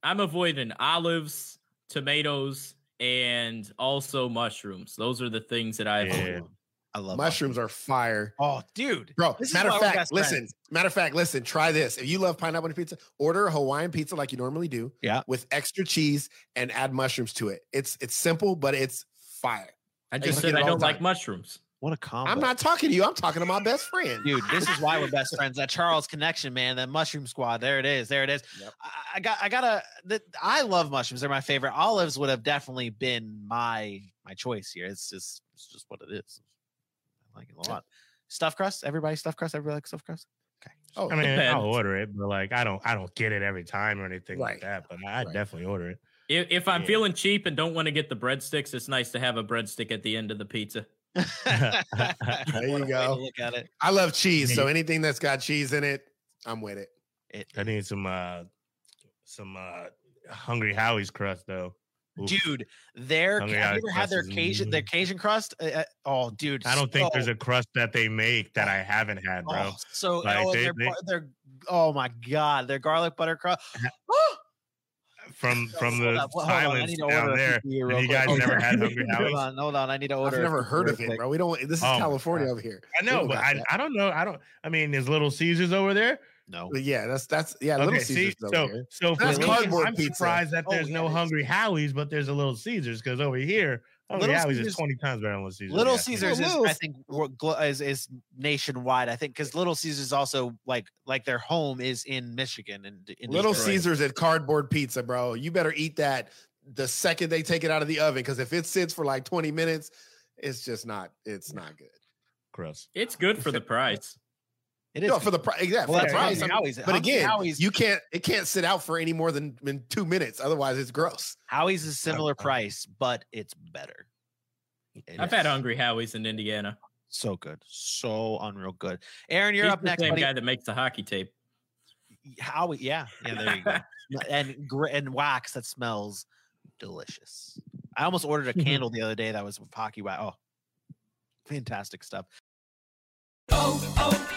I'm avoiding olives, tomatoes, and also mushrooms. Those are the things that I Yeah. avoid. I love Mushrooms are fire. Oh, dude. Bro, This matter of fact, listen. friends. Matter of fact, listen. Try this. If you love pineapple on your pizza, order a Hawaiian pizza like you normally do. Yeah. with extra cheese and add mushrooms to it. It's it's simple, but it's fire. I just to said I don't like mushrooms. What a combo. I'm not talking to you. I'm talking to my best friend. Dude, this is why we're best friends. That Charles connection, man. That mushroom squad. There it is. There it is. Yep. I, I got. I gotta. The, I love mushrooms. They're my favorite. Olives would have definitely been my my choice here. It's just. It's just what it is. I like it a lot. Stuff crust. Everybody stuff crust. Everybody like stuff crust. Okay. Oh, I mean, Depends. I'll order it, but like I don't, I don't get it every time or anything Right. like that. But I Right. definitely order it. If, if I'm Yeah. feeling cheap and don't want to get the breadsticks, it's nice to have a breadstick at the end of the pizza. There you What a way to go. Look at it. I love cheese, so anything that's got cheese in it, I'm with it. it I need some uh some uh hungry Howie's crust though. Oof. dude, their Hungry have you ever had their is Cajun their. Cajun crust? Uh, uh, oh, dude, I don't think there's a crust that they make that I haven't had, bro. Oh, so Like, oh, they- their, they- bar- their oh my god, their garlic butter crust. *gasps* From *laughs* from the on, hold on, silence need down there. And you quick. guys Hold never had Hungry *laughs* Hold Howie's? on, hold on. I need to I've order. never heard of it, bro. We don't. This is Oh California God. over here. I know, but I. I don't know. I don't. I mean, there's Little Caesars over there. No, But yeah, that's that's yeah. Little okay, see, Caesars over so here. so for That's me, cardboard I'm pizza. surprised that Oh, there's yeah, no it is. Hungry Howie's, but there's a Little Caesars because over here, Hungry Little Howie's Caesars- is 20 times better than Little Caesars. Little yeah. Caesars is, Little- I think, wor- is is nationwide. I think because Little Caesars also like like their home is in Michigan and in Little Detroit. Caesars at cardboard pizza, bro. You better eat that the second they take it out of the oven because if it sits for like 20 minutes, it's just not. It's not good. Gross. It's good for the *laughs* price. It is No, for the price. Yeah, for Well, the that's price. Hungry Howie's. But Hungry again, Howie's- you can't. It can't sit out for any more than, than two minutes. Otherwise, it's gross. Howie's is similar price, but it's better. It I've is had Hungry Howie's in Indiana. so good, so unreal good. Aaron, you're He's up the next, same buddy. guy that makes the hockey tape. Howie, yeah, yeah, there you go. *laughs* and gr- and wax that smells delicious. I almost ordered a *laughs* candle the other day that was with hockey wax. Oh, fantastic stuff. Oh, oh,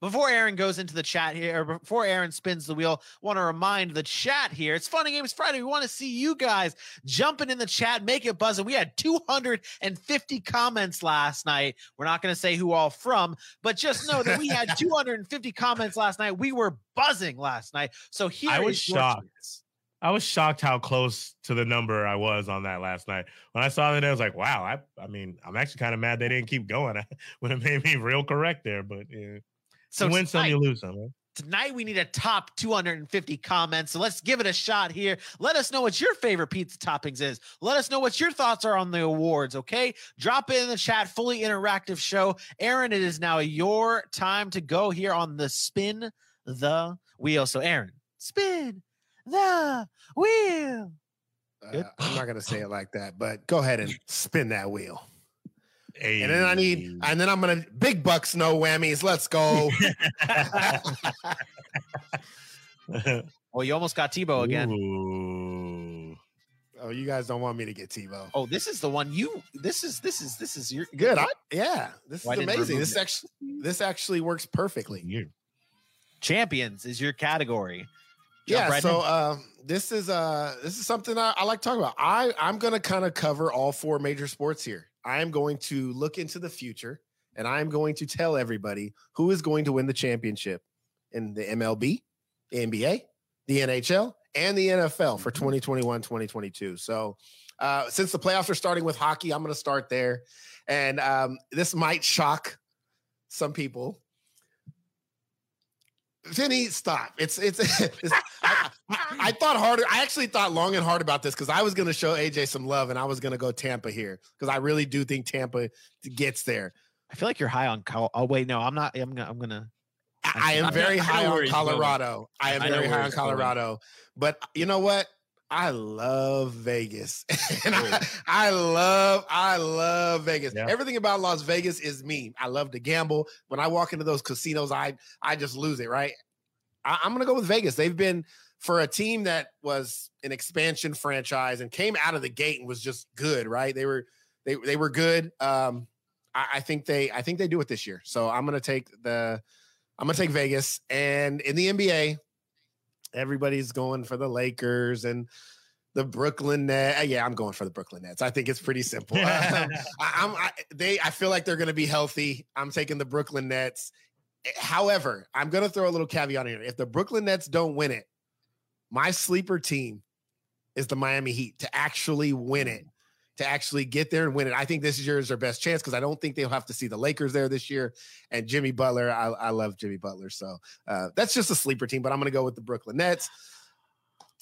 Before Aaron goes into the chat here, or before Aaron spins the wheel, want to remind the chat here. It's Funny Games Friday. We want to see you guys jumping in the chat, make it buzzing. We had 250 comments last night. We're not going to say who all from, but just know that we had *laughs* 250 comments last night. We were buzzing last night. So here I was shocked. chance. I was shocked how close to the number I was on that last night. When I saw that, I was like, "Wow!" I, I mean, I'm actually kind of mad they didn't keep going. *laughs* Would it made me real correct there, but yeah. So you win some, you lose some. Man. Tonight we need a top 250 comments. So let's give it a shot here. Let us know what your favorite pizza toppings is. Let us know what your thoughts are on the awards, okay? Drop it in the chat, fully interactive show. Aaron, it is now your time to go here on the spin the wheel. So Aaron, spin the wheel. Uh, I'm not gonna say it like that, but go ahead and spin that wheel. Hey. And then I need, and then I'm gonna big bucks, no whammies. Let's go. *laughs* Well, you almost got Tebow again. Ooh. oh, you guys don't want me to get Tebow. Oh, this is the one you this is this is this is your Good. I, yeah, this Why is amazing. This it? actually, this actually works perfectly. You. champions is your category. Jump yeah right so uh, this is uh this is something I, I like talking about i i'm gonna kind of cover all four major sports here i am going to look into the future and i'm going to tell everybody who is going to win the championship in the mlb the nba the nhl and the nfl for 2021 2022 so uh, since the playoffs are starting with hockey i'm going to start there. And um, this might shock some people Vinny, stop. It's it's. *laughs* it's I, I, I thought harder. I actually thought long and hard about this because I was going to show AJ some love and I was going to go Tampa here because I really do think Tampa gets there. I feel like you're high on Col- Oh wait, no, I'm not. I'm gonna. I'm gonna. I, I am I know- very high on. Colorado. I am very high on. Colorado. But you know what? I love Vegas. *laughs* and I, I love, I love Vegas. Yeah. Everything about Las Vegas is me. I love to gamble. When I walk into those casinos, I I just lose it, right? I, I'm gonna go with Vegas. They've been for a team that was an expansion franchise and came out of the gate and was just good, right? They were they they were good. Um, I, I think they I think they do it this year. So I'm gonna take the I'm gonna take Vegas. And in the NBA, everybody's going for the Lakers and the Brooklyn Nets. Yeah, I'm going for the Brooklyn Nets. I think it's pretty simple. Um, *laughs* I, *laughs* I'm I, they. I feel like they're going to be healthy. I'm taking the Brooklyn Nets. Eh, However, I'm going to throw a little caveat in here. If the Brooklyn Nets don't win it, my sleeper team is the Miami Heat to actually win it, to actually get there and win it. I think this year is their best chance because I don't think they'll have to see the Lakers there this year. And Jimmy Butler, I, I love Jimmy Butler. So uh, that's just a sleeper team, but I'm going to go with the Brooklyn Nets.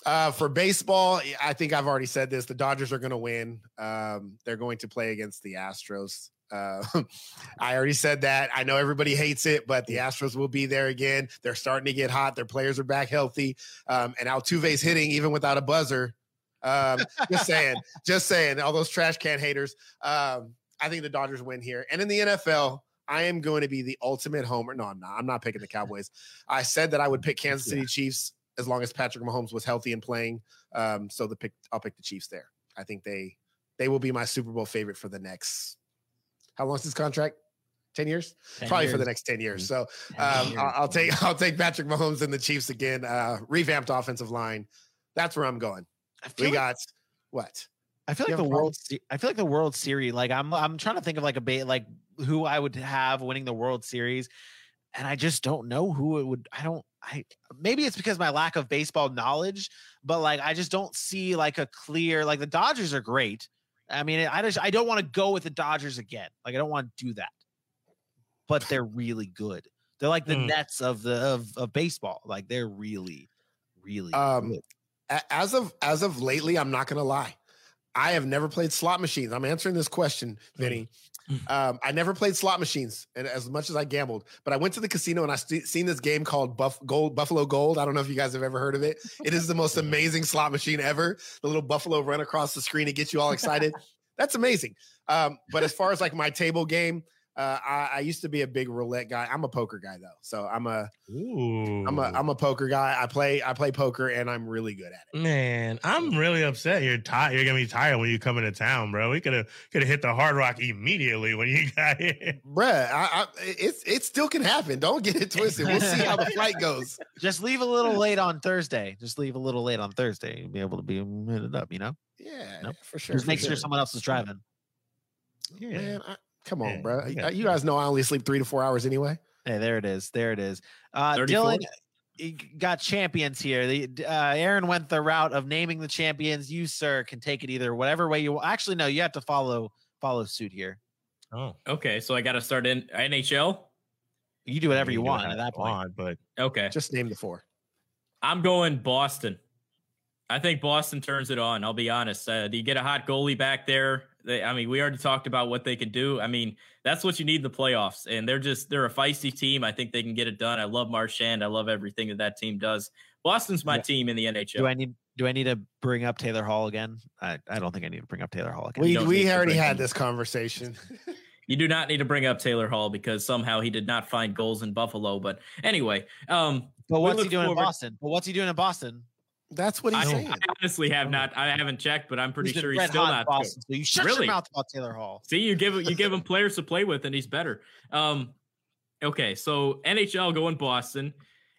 Uh, for baseball, I think I've already said this. The Dodgers are going to win. Um, they're going to play against the Astros. Uh, *laughs* I already said that. I know everybody hates it, but the Astros will be there again. They're starting to get hot. Their players are back healthy. Um, and Altuve's hitting even without a buzzer. Um, just saying, just saying, all those trash can haters. Um, I think the Dodgers win here. And in the NFL, I am going to be the ultimate homer. No, I'm not. I'm not picking the *laughs* Cowboys. I said that I would pick Kansas City Chiefs as long as Patrick Mahomes was healthy and playing. Um, so the pick, I'll pick the Chiefs there. I think they they will be my Super Bowl favorite for the next. How long is this contract? Ten years, 10 probably for the next ten years. So 10 um, years. I'll, I'll take I'll take Patrick Mahomes and the Chiefs again. Uh, revamped offensive line. That's where I'm going. I feel We like- got what? I feel You like the? World. Se- I feel like the World Series. Like I'm. I'm trying to think of like a ba- like who I would have winning the World Series, and I just don't know who it would. I don't. I maybe it's because my lack of baseball knowledge, but like I just don't see like a clear. Like the Dodgers are great. I mean, I just I don't want to go with the Dodgers again. Like I don't want to do that. But they're really good. They're like the Hmm. Nets of the of, of baseball. Like they're really, really Um, good. As of as of lately, I'm not gonna lie. I have never played slot machines. I'm answering this question, Vinny. Um, I never played slot machines, and as much as I gambled, but I went to the casino and I st- seen this game called Buff Gold Buffalo Gold. I don't know if you guys have ever heard of it. It is the most *laughs* amazing slot machine ever. The little buffalo run across the screen and get you all excited. *laughs* That's amazing. Um, but as far as like my table game, uh, I, I used to be a big roulette guy. I'm a poker guy though, so I'm a Ooh. I'm a I'm a poker guy. I play I play poker and I'm really good at it. Man, I'm really upset. You're tired. You're gonna be tired when you come into town, bro. We could have could have hit the Hard Rock immediately when you *laughs* got here. Bruh, I, I, it, it still can happen. Don't get it twisted. We'll see how the *laughs* flight goes. Just leave a little late on Thursday. Just leave a little late on Thursday. You'll be able to be hit it up, you know? Yeah, Nope. for sure. Just for make sure sure. someone else is driving. Man, I, come on, Yeah, bro. we You, guys know I only sleep three to four hours anyway. Hey, there it is. There it is. Uh 34? Dylan got champions here. The uh, Aaron went the route of naming the champions. You, sir, can take it either whatever way you want. Actually, no, you have to follow follow suit here. Oh, Okay, so I got to start in NHL. You do whatever you do want what at that point. want, but Okay, Just name the four. I'm going Boston. I think Boston turns it on. I'll be honest. Uh, do you get a hot goalie back there? They, I mean, we already talked about what they can do. I mean, that's what you need in the playoffs, and they're just they're a feisty team. I think they can get it done. I love Marchand. I love everything that that team does. Boston's my Yeah. team in the NHL. Do I need do I need to bring up Taylor Hall again? I, I don't think I need to bring up Taylor Hall again. We we already had him. this conversation. *laughs* *laughs* You do not need to bring up Taylor Hall because somehow he did not find goals in Buffalo. But anyway, um, but what's he look doing in Boston? But what's he doing in Boston? That's what he's I, saying. I honestly have not. I haven't checked, but I'm pretty He's sure he's still hot in not. Boston. So you shut Really? your mouth about Taylor Hall. See, you give you give him players to play with, and he's better. Um, okay, so NHL going Boston.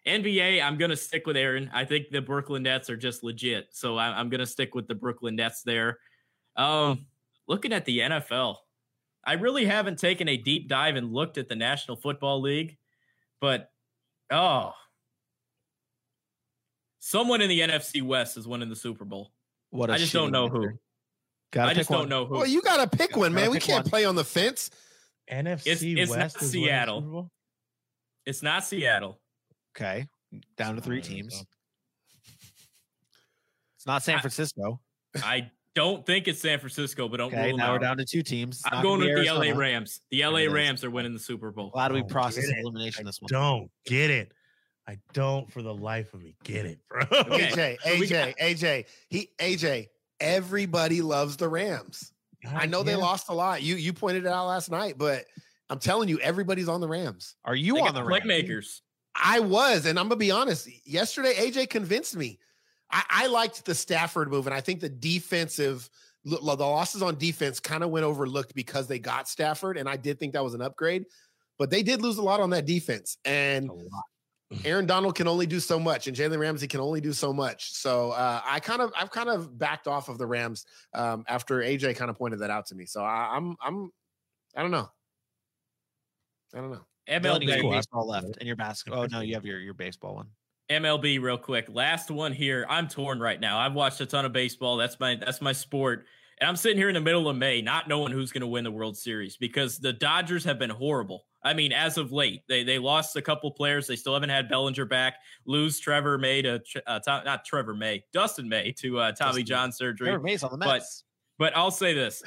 NBA, I'm gonna stick with Aaron. I think the Brooklyn Nets are just legit, so I, I'm gonna stick with the Brooklyn Nets there. Um, looking at the NFL, I really haven't taken a deep dive and looked at the National Football League, but oh, someone in the NFC West is winning the Super Bowl. What a I just don't shitty know who. Gotta I just pick don't know who. Well, you gotta pick one, man. Gotta We can't one. play on the fence. NFC It's- it's not West is winning the Seattle. Super Bowl? It's not Seattle. Okay, down to three teams. bro. It's not San I- Francisco. I don't think it's San Francisco, but don't Okay, rule them now we're down to two teams. It's I'm going with be the LA Rams. The LA There it is. Rams are winning the Super Bowl. Glad we Don't processed get it. elimination this one. don't get it. I don't for the life of me get it, bro. *laughs* Okay. AJ, AJ, AJ. He AJ. Everybody loves the Rams. I know they lost a lot. You you pointed it out last night, but I'm telling you, everybody's on the Rams. Are you They on the Rams? playmakers. I was, and I'm gonna be honest. Yesterday, AJ convinced me. I, I liked the Stafford move, and I think the defensive, the losses on defense kind of went overlooked because they got Stafford, and I did think that was an upgrade. But they did lose a lot on that defense, and Aaron Donald can only do so much, and Jalen Ramsey can only do so much. So uh, I kind of, I've kind of backed off of the Rams um, after AJ kind of pointed that out to me. So I, I'm, I'm, I don't know. I don't know. Dylan, you got MLB, your baseball left and your basketball. Oh no, you have your your baseball one. MLB, real quick. Last one here. I'm torn right now. I've watched a ton of baseball. That's my that's my sport. And I'm sitting here in the middle of May, not knowing who's going to win the World Series because the Dodgers have been horrible. I mean, as of late, they they lost a couple players. They still haven't had Bellinger back. Lose Trevor May to uh, Tom, not Trevor May, Dustin May to uh, Tommy Dustin- John surgery. Trevor May's on the But Mets. but I'll say this.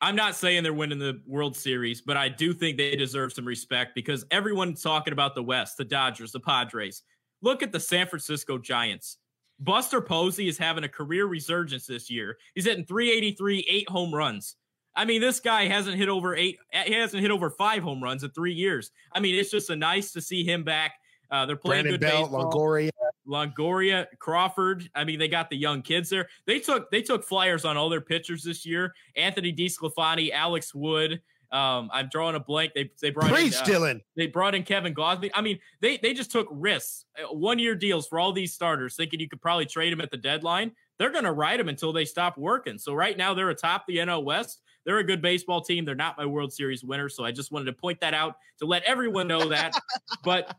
I'm not saying they're winning the World Series, but I do think they deserve some respect because everyone's talking about the West, the Dodgers, the Padres. Look at the San Francisco Giants. Buster Posey is having a career resurgence this year. He's hitting 383, eight home runs. I mean, this guy hasn't hit over eight, he hasn't hit over five home runs in three years. I mean, it's just a nice to see him back. Uh, they're playing Brandon good Belt, baseball. Longoria. Longoria, Crawford. I mean, they got the young kids there. They took they took flyers on all their pitchers this year. Anthony DeSclafani, Alex Wood. Um, I'm drawing a blank. They they brought Preach, in, uh, Dylan. They brought in Kevin Gosby. I mean, they they just took risks, one year deals for all these starters, thinking you could probably trade them at the deadline. They're going to ride them until they stop working. So right now they're atop the NL West. They're a good baseball team. They're not my World Series winner. So I just wanted to point that out to let everyone know that. *laughs* but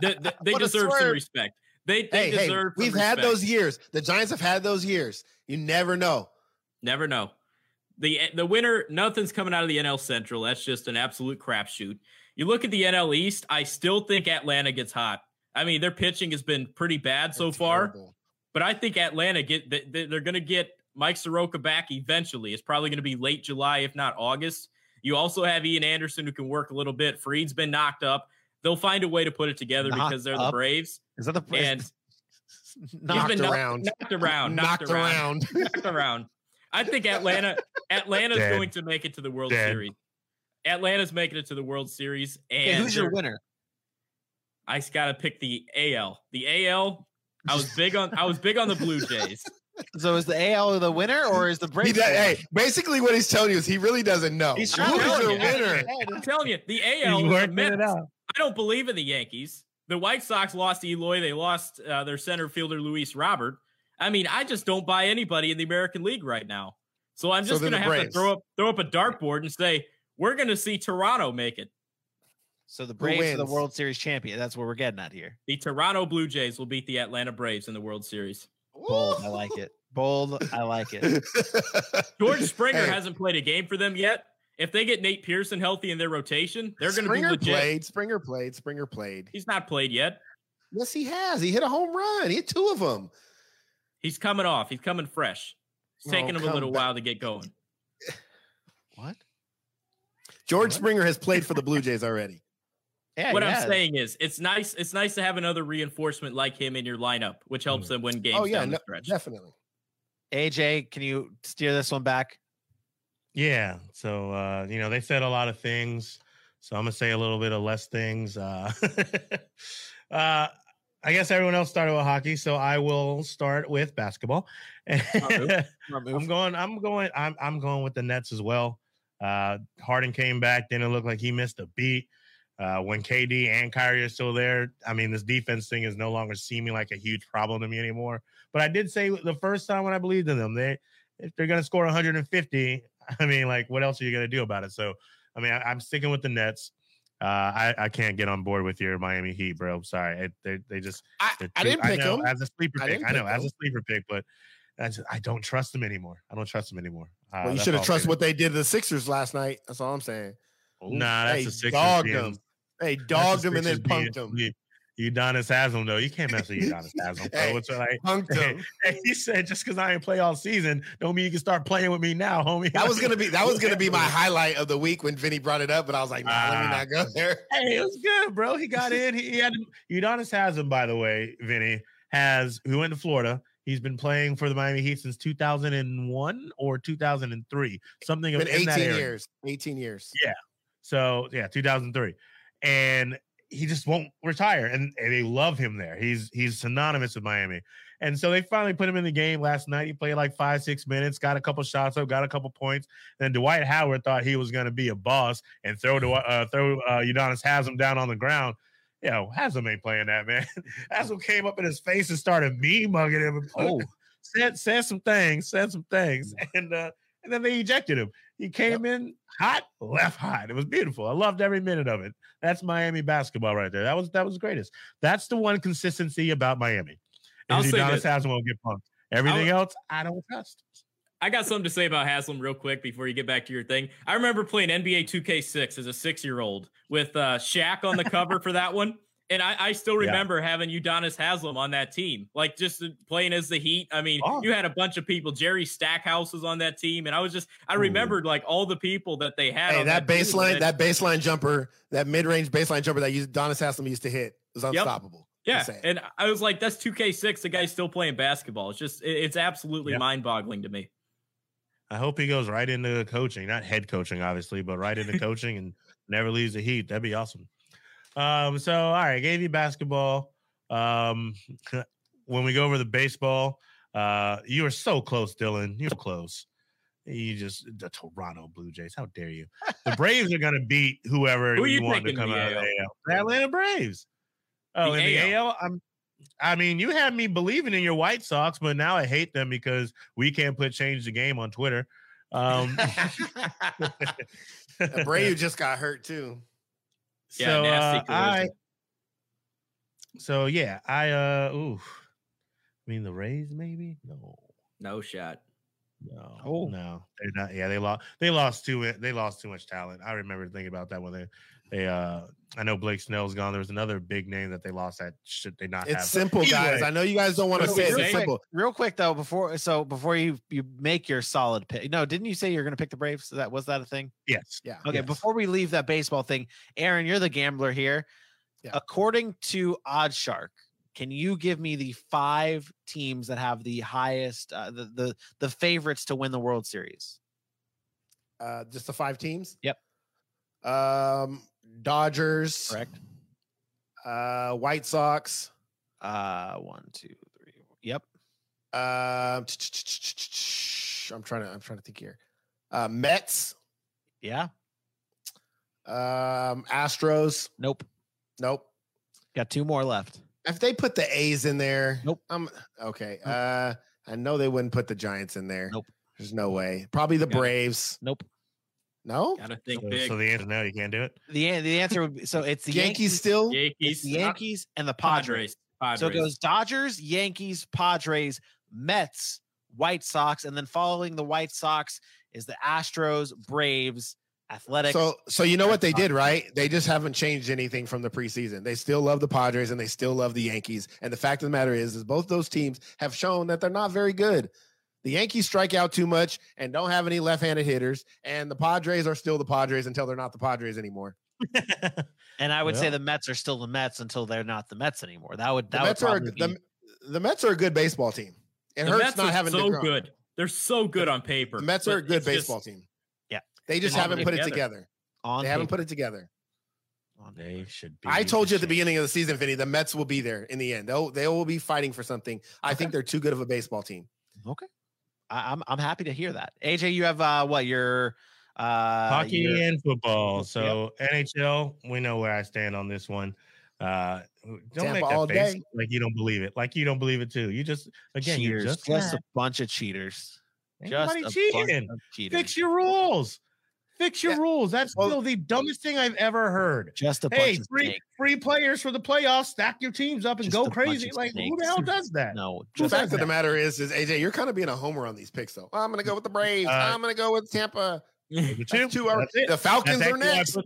the, the- they What deserve some respect. They, they Hey, hey, deserve. some we've had those years. The Giants have had those years. You never know. Never know. The the winner, nothing's coming out of the NL Central. That's just an absolute crapshoot. You look at the NL East, I still think Atlanta gets hot. I mean, their pitching has been pretty bad so far, but I think Atlanta get they- they- they're going to get Mike Soroka back eventually. It's probably going to be late July, if not August. You also have Ian Anderson who can work a little bit. Fried's been knocked up. They'll find a way to put it together Knocked because they're the? Braves. Is that the And *laughs* he's Knocked been knocked- around. knocked around, knocked, Knocked around, around. *laughs* knocked around. I think Atlanta, *laughs* Atlanta's Dead. going to make it to the World Dead. Series. Atlanta's making it to the World Series, and who's your winner? I just got to pick the AL. The AL. I was big on. I was big on the Blue Jays. So is the AL the winner or is the He Braves? does, the winner? hey, basically what he's telling you is he really doesn't know. He's Who's trying to your you. winner? I'm telling you, the AL. He's the working it Mets, out. I don't believe in the Yankees. The White Sox lost Eloy. They lost uh, their center fielder Luis Robert. I mean, I just don't buy anybody in the American League right now. So I'm just then going to the have to throw up throw up a dartboard and say we're going to see Toronto make it. So the Braves are the? World Series champion. That's what we're getting at here. The Toronto Blue Jays will beat the Atlanta Braves in the World Series. Bold. I like it. Bold. I like it. *laughs* George Springer Hey. hasn't played a game for them yet. If they get Nate Pearson healthy in their rotation, they're going to be Springer legit. played. Springer played. Springer played. He's not played yet. Yes, he has. He hit a home run. He hit two of them. He's coming off. He's coming fresh. It's Oh, taking him a little back. while to get going. What? George Springer has played for the Blue Jays already. Yeah, what I'm has. saying is, it's nice. It's nice to have another reinforcement like him in your lineup, which helps them win games Oh yeah, down no, the stretch. definitely. AJ, can you steer this one back? Yeah. So uh, you know, they said a lot of things. So I'm gonna say a little bit of less things. Uh, *laughs* uh I guess everyone else started with hockey, so I will start with basketball. Smart *laughs* I'm going, I'm going, I'm I'm going with the Nets as well. Uh Harden came back, didn't look like he missed a beat. Uh, when KD and Kyrie are still there, I mean, this defense thing is no longer seeming like a huge problem to me anymore. But I did say the first time when I believed in them, they if they're going to score 150, I mean, like, what else are you going to do about it? So, I mean, I, am sticking with the Nets. Uh, I, I can't get on board with your Miami Heat, bro. Sorry, it, they they just I, they're I didn't pick know, him. as a sleeper I pick. didn't I know pick as a sleeper pick, but I just I don't trust them anymore. I don't trust them anymore. Uh, Well, you should have I'll trusted what they did to the Sixers last night. That's all I'm saying. Nah, that's hey, the Sixers dogged being- them. Hey, *laughs* dogged them and then punked. You, Udonis Haslem though, you can't mess with Udonis Haslem. bro. *laughs* *laughs* Hey, What's like? Punked them. Hey, he said just because I ain't play all season, don't mean you can start playing with me now, homie. That was gonna be that was gonna be my highlight of the week when Vinny brought it up, but I was like, nah, let me Ah. not go there. Hey, it was good, bro. He got in. He, he had Udonis Haslem, by the way, Vinny has who went to Florida. He's been playing for the Miami Heat since 2001 or 2003, something Been in 18 area. years. 18 years. Yeah. So yeah, 2003, and he just won't retire, and, and they love him there. He's he's synonymous with Miami, and so they finally put him in the game last night. He played like five six minutes, got a couple shots up, got a couple points. Then Dwight Howard thought he was going to be a boss and throw uh, throw uh, Udonis Haslem down on the ground. Yo, Haslem ain't playing that man. *laughs* Haslem came up in his face and started me mugging him and Oh. *laughs* said said some things, said some things, and uh, and then they ejected him. He came in hot, left hot. It was beautiful. I loved every minute of it. That's Miami basketball right there. That was that was the greatest. That's the one consistency about Miami. I'll say Udonis. Haslem won't get punked. Everything I'll- else, I don't trust. I got something to say about Haslem real quick before you get back to your thing. I remember playing NBA 2K6 as a six year old with uh, Shaq on the cover for that one. And I, I still Yeah. remember having Udonis Haslem on that team, like just playing as the Heat. I mean, Oh. you had a bunch of people. Jerry Stackhouse was on that team, and I was just I remembered like all the people that they had. Hey, on that team baseline, that baseline jumper, that mid-range baseline jumper that used Donis Haslem used to hit was unstoppable. Yeah, and I was like, "That's 2K6." The guy's still playing basketball. It's just, it's absolutely Yeah. mind-boggling to me. I hope he goes right into coaching, not head coaching, obviously, but right into *laughs* coaching and never leaves the Heat. That'd be awesome. Um, so all right, gave you basketball. Um, *laughs* when we go over the baseball, uh, you were so close, Dylan. You're close. You just the Toronto Blue Jays. How dare you? The *laughs* Braves are gonna beat whoever Who you, you want to come the out of the AL. The Atlanta Braves. Oh, The in the AL. AL, I'm I mean, you had me believing in your White Sox, but now I hate them because we can't put change the game on Twitter. Um, *laughs* Abreu just got hurt too. Yeah, so nasty uh, I, so yeah, I uh, ooh, I mean the Rays maybe no, No shot. no, Oh. no, they're not. Yeah, they lost. They lost too. They lost too much talent. I remember thinking about that when they, they. uh I know Blake Snell's gone. There was another big name that they lost. That should they not have? It's simple, Either guys. I know you guys don't want to say it. It's real simple. Real quick though, before so before you you make your solid pick. No, didn't you say you're going to pick the Braves? That was that a thing? Yes. Yeah. Okay, Yes. before we leave that baseball thing, Aaron, you're the gambler here. Yeah. According to OddsShark, can you give me the five teams that have the highest, uh, the the the favorites to win the World Series? Uh, just the five teams. Yep. Um, Dodgers. Correct. Uh, White Sox. Uh, one, two, three. Yep. Um, I'm trying to. I'm trying to think here. Uh, Mets. Yeah. Um, Astros. Nope. Nope. Got two more left. If they put the A's in there, Nope. Um, okay. Nope. Uh, I know they wouldn't put the Giants in there. Nope. There's no way. Probably the Got it. Braves. Nope. No. Gotta think So, big. so the answer no, you can't do it. The the answer would be so it's the Yankees, Yankees, still. Yankees, the uh, Yankees and the Padres. Padres. So it goes Dodgers, Yankees, Padres, Mets, White Sox, and then following the White Sox is the Astros, Braves, Athletics. So, so you know what they did, right? They just haven't changed anything from the preseason. They still love the Padres and they still love the Yankees. And the fact of the matter is, is both those teams have shown that they're not very good. The Yankees strike out too much and don't have any left-handed hitters, and the Padres are still the Padres until they're not the Padres anymore. *laughs* and I would say the Mets are still the Mets until they're not the Mets anymore. That would The that Mets would are probably the, be, the Mets are a good baseball team. It the hurts Mets not are having so DeGrom. good. They're so good on paper. The Mets are a good it's just- baseball team. Yeah. They just haven't haven't put it together. together. on They haven't put it together. They should be. I told you at the beginning of the season, Vinny, the Mets will be there in the end. They'll they will be fighting for something. I think they're too good of a baseball team. Okay. I, I'm I'm happy to hear that. AJ, you have uh what your uh hockey your- and football. Yep. So NHL, we know where I stand on this one. Uh, don't Tampa make that all face day. like you don't believe it. Like you don't believe it too. You just again, you cheaters, just, just, just a bunch of cheaters. Ain't Just a cheating. Fix your rules. Fix your Yeah. rules. That's Well- still the dumbest thing I've ever heard. just a Hey, bunch of free snakes. free players for the playoffs. Stack your teams up and Just go crazy. of Like who the hell *laughs* does that? No, The fact does of the matter is, is AJ, you're kind of being a homer on these picks, though. I'm going to go with the *laughs* Braves. Uh, I'm going to go with Tampa. Look at you. That's two are- the Falcons That's are actually why I next.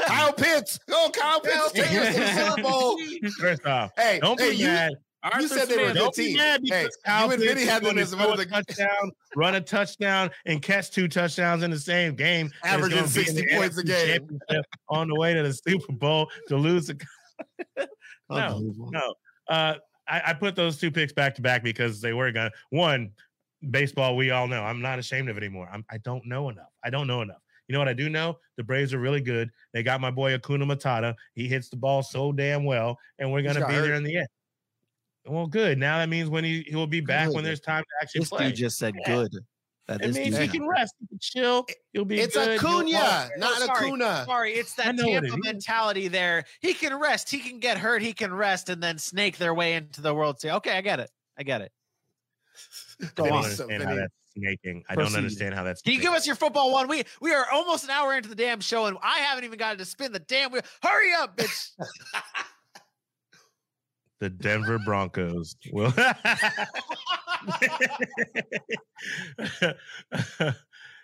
Kyle Pitts. Go, Kyle *laughs* Pitts. Take us to the Super Bowl. First off, Hey, don't hey, be you, mad. You said they were a good team. Hey, Kyle you and Vinny had them as one of a the touchdown, run a touchdown, and catch two touchdowns in the same game. Averaging gonna be in 60 points a game. on the way to the Super Bowl to lose. The, *laughs* no, no. Uh, I, I put those two picks back to back because they were gonna one baseball. We all know. I'm not ashamed of it anymore. I'm, I don't know enough. I don't know enough. You know what I do know? The Braves are really good. They got my boy Acuna Matata. He hits the ball so damn well, and we're gonna be hurt. there in the end. Well, good. Now that means when he he will be back when there's time to actually This play. dude just said Yeah. good. That it means dude he can rest. He can chill. He'll be It's good. He'll- Acuna, Oh, not sorry. Acuna. Sorry, it's that know what it Tampa mentality there. He can rest, he can get hurt, he can rest, and then snake their way into the World Series. Okay, I get it. I get it. *laughs* I Go don't on. understand how that's snaking. I don't understand how that's. Can you give us your football one? We we are almost an hour into the damn show, and I haven't even gotten to spin the damn wheel. Hurry up, bitch! *laughs* the Denver Broncos? Will *laughs*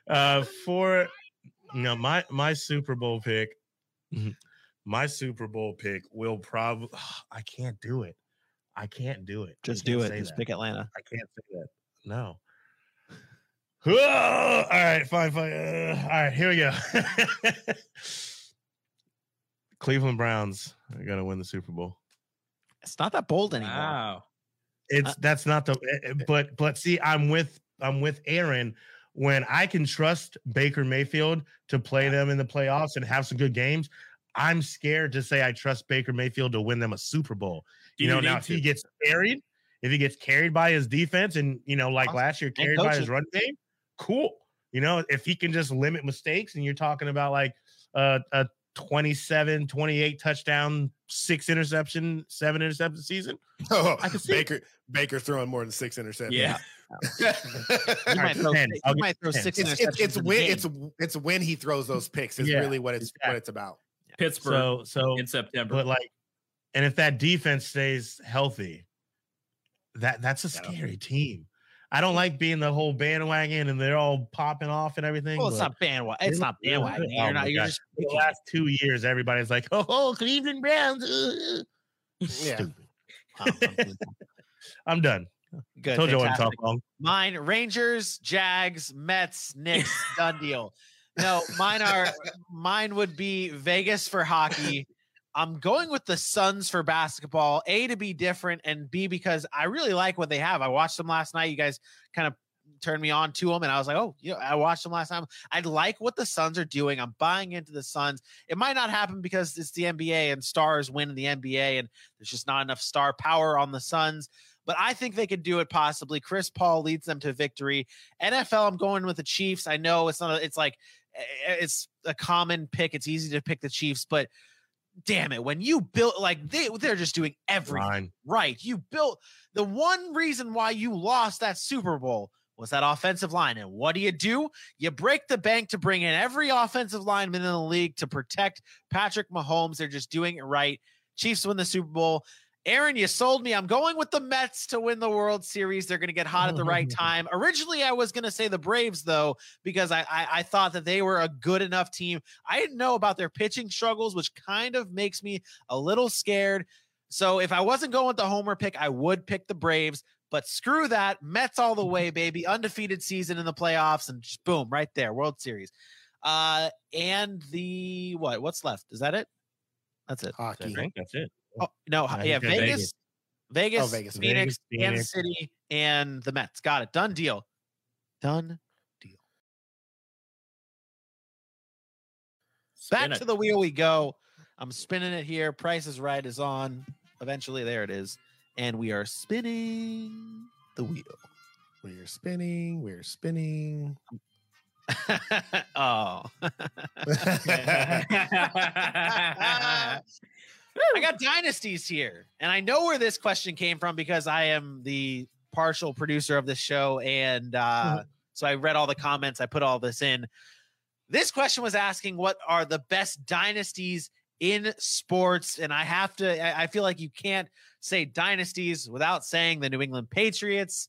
uh, for no, my my Super Bowl pick, my Super Bowl pick will probably. *sighs* I can't do it. I can't do it. Just do it. Just that. pick Atlanta. I can't say that. No. *sighs* all right, fine, fine. Uh, all right, here we go. *laughs* Cleveland Browns are gonna win the Super Bowl. It's not that bold anymore. Wow. It's Uh, that's not the eh, eh, but but see, I'm with I'm with Aaron when I can trust Baker Mayfield to play them in the playoffs and have some good games. I'm scared to say I trust Baker Mayfield to win them a Super Bowl. Do You know, now need if he gets carried, if he gets carried by his defense and you know, like Awesome. last year, carried by his run game, cool. You know, if he can just limit mistakes and you're talking about like uh, a 27, 28 touchdown, six interception, seven interception season. Oh, I can see it. Baker Baker throwing more than six interceptions. Yeah. He might throw, 10. he I'll might throw six it's interceptions. it's, it's when game. it's it's when he throws those picks is Yeah, really what it's what it's about. Pittsburgh So so in September. but like and if that defense stays healthy, that that's a Yeah. scary team. I don't like being the whole bandwagon and they're all popping off and everything. well, it's not bandwagon. It's not bandwagon. oh You're not. You're just. The last two years, everybody's like, "Oh, *laughs* oh Cleveland Browns." uh." Yeah. Stupid. *laughs* I'm done. Good. Told you I wouldn't talk long. Mine, Rangers, Jags, Mets, Knicks, *laughs* done deal. No, mine are mine would be Vegas for hockey. I'm going with the Suns for basketball. A to be different, and B because I really like what they have. I watched them last night. You guys kind of turned me on to them, and I was like, oh, yeah, I watched them last time. I like what the Suns are doing. I'm buying into the Suns. It might not happen because it's the NBA and stars win in the NBA, and there's just not enough star power on the Suns. But I think they could do it possibly. Chris Paul leads them to victory. NFL, I'm going with the Chiefs. I know it's not. A, it's like eh, it's a common pick. It's easy to pick the Chiefs, but damn it, when you built like they they're just doing everything Fine. right. You built the one reason why you lost that Super Bowl was that offensive line. And what do you do? You break the bank to bring in every offensive lineman in the league to protect Patrick Mahomes. They're just doing it right. Chiefs win the Super Bowl. Aaron, you sold me. I'm going with the Mets to win the World Series. They're going to get hot at the right *laughs* time. Originally, I was going to say the Braves, though, because I, I I thought that they were a good enough team. I didn't know about their pitching struggles, which kind of makes me a little scared. So if I wasn't going with the homer pick, I would pick the Braves. But screw that, Mets all the *laughs* way, baby. Undefeated season in the playoffs, and just boom, right there, World Series. Uh, and the what? What's left? Is that it? That's it. I Hockey. think that's it. Oh no, I yeah, that's Vegas, Vegas, Oh, Vegas. Phoenix, Vegas, Kansas. City, and the Mets. Got it. Done deal. Done. Spin Back it. to the wheel we go. I'm spinning it here. Price is right is on. Eventually, there it is. And we are spinning the wheel. We're spinning. We're spinning. *laughs* oh. *laughs* *laughs* I got dynasties here. And I know where this question came from because I am the partial producer of this show. And uh, so I read all the comments, I put all this in. This question was asking what are the best dynasties in sports? And I have to, I I feel like you can't say dynasties without saying the New England Patriots,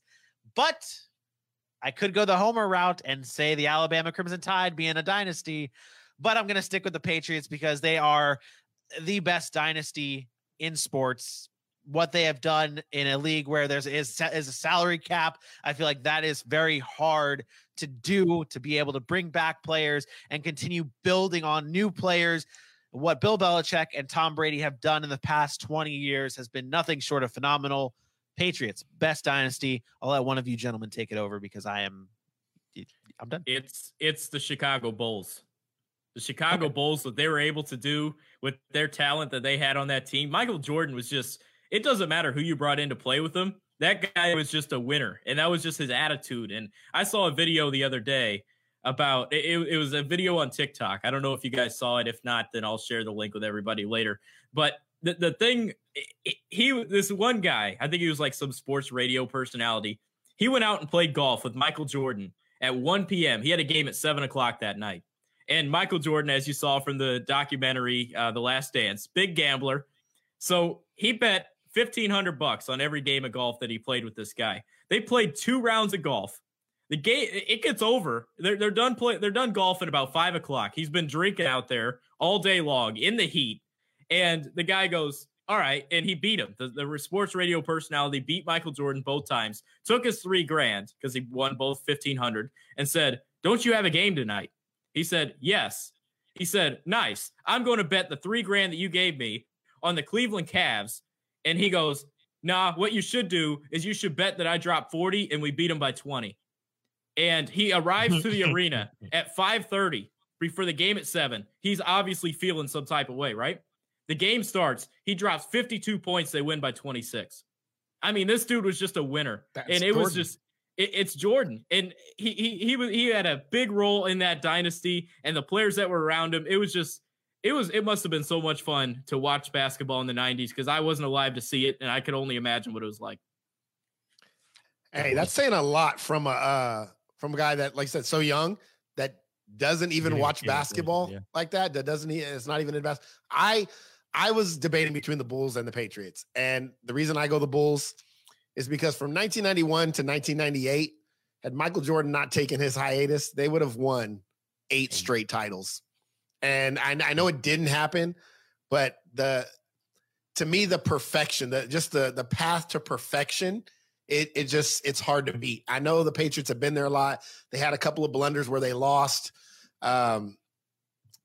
but I could go the Homer route and say the Alabama Crimson Tide being a dynasty, but I'm going to stick with the Patriots because they are the best dynasty in sports. What they have done in a league where there's is, is a salary cap, I feel like that is very hard to do to be able to bring back players and continue building on new players. What Bill Belichick and Tom Brady have done in the past 20 years has been nothing short of phenomenal. Patriots, best dynasty. I'll let one of you gentlemen take it over because I am I'm done. It's it's the Chicago Bulls. The Chicago Bulls, what they were able to do with their talent that they had on that team. Michael Jordan was just, it doesn't matter who you brought in to play with him. That guy was just a winner. And that was just his attitude. And I saw a video the other day about it, it was a video on TikTok. I don't know if you guys saw it. If not, then I'll share the link with everybody later. But the, the thing, he, this one guy, I think he was like some sports radio personality. He went out and played golf with Michael Jordan at 1 p.m. He had a game at 7 o'clock that night. And Michael Jordan, as you saw from the documentary, uh, The Last Dance, big gambler. So he bet 1500 bucks on every game of golf that he played with this guy. They played two rounds of golf. The game it gets over. They're they're done play. They're done golfing about five o'clock. He's been drinking out there all day long in the heat, and the guy goes, "All right," and he beat him. The, the sports radio personality beat Michael Jordan both times. Took his three grand because he won both fifteen hundred, and said, "Don't you have a game tonight?" He said, "Yes." He said, "Nice. I'm going to bet the three grand that you gave me on the Cleveland Cavs." And he goes, "Nah. What you should do is you should bet that I drop forty and we beat him by 20." and he arrives to the arena *laughs* at 5:30 before the game at 7. He's obviously feeling some type of way, right? The game starts, he drops 52 points, they win by 26. I mean, this dude was just a winner. That's and it was just it, it's Jordan. And he he he he had a big role in that dynasty and the players that were around him. It was just it was it must have been so much fun to watch basketball in the 90s because I wasn't alive to see it and I could only imagine what it was like. Hey, that's saying a lot from a uh, from a guy that, like I said, so young that doesn't even Yeah, watch yeah, yeah, basketball yeah. like that. That doesn't. It's not even in bas I I was debating between the Bulls and the Patriots, and the reason I go the Bulls is because from 1991 to 1998, had Michael Jordan not taken his hiatus, they would have won eight straight titles. And I, I know it didn't happen, but the to me the perfection, the just the the path to perfection it it just it's hard to beat. I know the Patriots have been there a lot. They had a couple of blunders where they lost. Um,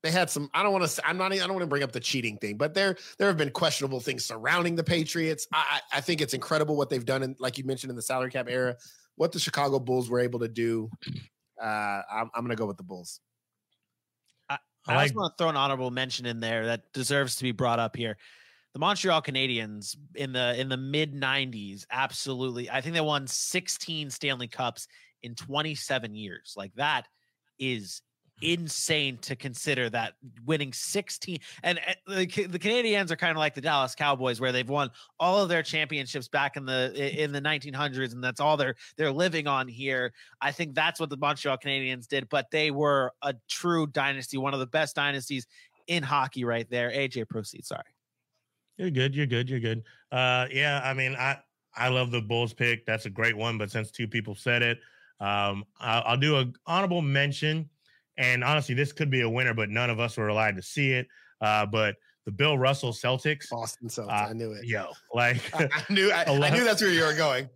they had some. I don't want to. I'm not. I don't want to bring up the cheating thing, but there there have been questionable things surrounding the Patriots. I I I think it's incredible what they've done, and like you mentioned in the salary cap era, what the Chicago Bulls were able to do. Uh, I'm, I'm going to go with the Bulls. I, I I like- just want to throw an honorable mention in there that deserves to be brought up here. The Montreal Canadiens in the in the mid 90s, absolutely. I think they won 16 Stanley Cups in 27 years. Like that is insane to consider that winning 16 and uh, the, the Canadiens are kind of like the Dallas Cowboys where they've won all of their championships back in the in the 1900s and that's all they're they're living on here. I think that's what the Montreal Canadiens did, but they were a true dynasty, one of the best dynasties in hockey right there. AJ proceed, sorry. You're good. You're good. You're good. Uh, yeah. I mean, I I love the Bulls pick. That's a great one. But since two people said it, um, I'll, I'll do a honorable mention. And honestly, this could be a winner, but none of us were allowed to see it. Uh, but the Bill Russell Celtics, Boston Celtics. Uh, I knew it. yo, *laughs* like I, *laughs* I knew. I, I knew that's where you were going.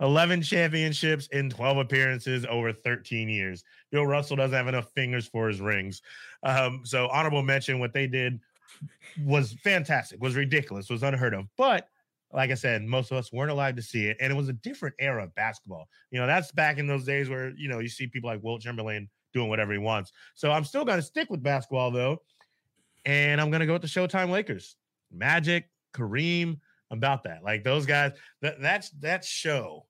11 championships in 12 appearances over 13 years. Bill Russell doesn't have enough fingers for his rings. Um, so honorable mention, what they did was fantastic, was ridiculous, was unheard of. But like I said, most of us weren't allowed to see it. And it was a different era of basketball. You know, that's back in those days where, you know, you see people like Wilt Chamberlain doing whatever he wants. So I'm still going to stick with basketball though. And I'm going to go with the Showtime Lakers. Magic, Kareem, I'm about that. Like those guys, that that's that show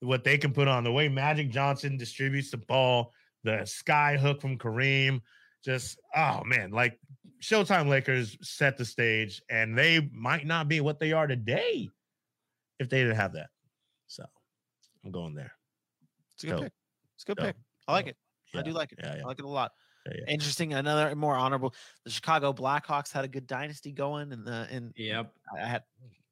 what they can put on the way Magic Johnson distributes the ball, the sky hook from Kareem, just oh man, like Showtime Lakers set the stage, and they might not be what they are today if they didn't have that. So I'm going there. It's a good Dope. pick. It's a good Dope. pick. I like it. I do like it. Yeah, yeah. I like it a lot. Yeah, yeah. Interesting. Another more honorable. The Chicago Blackhawks had a good dynasty going, and the and Yep. I had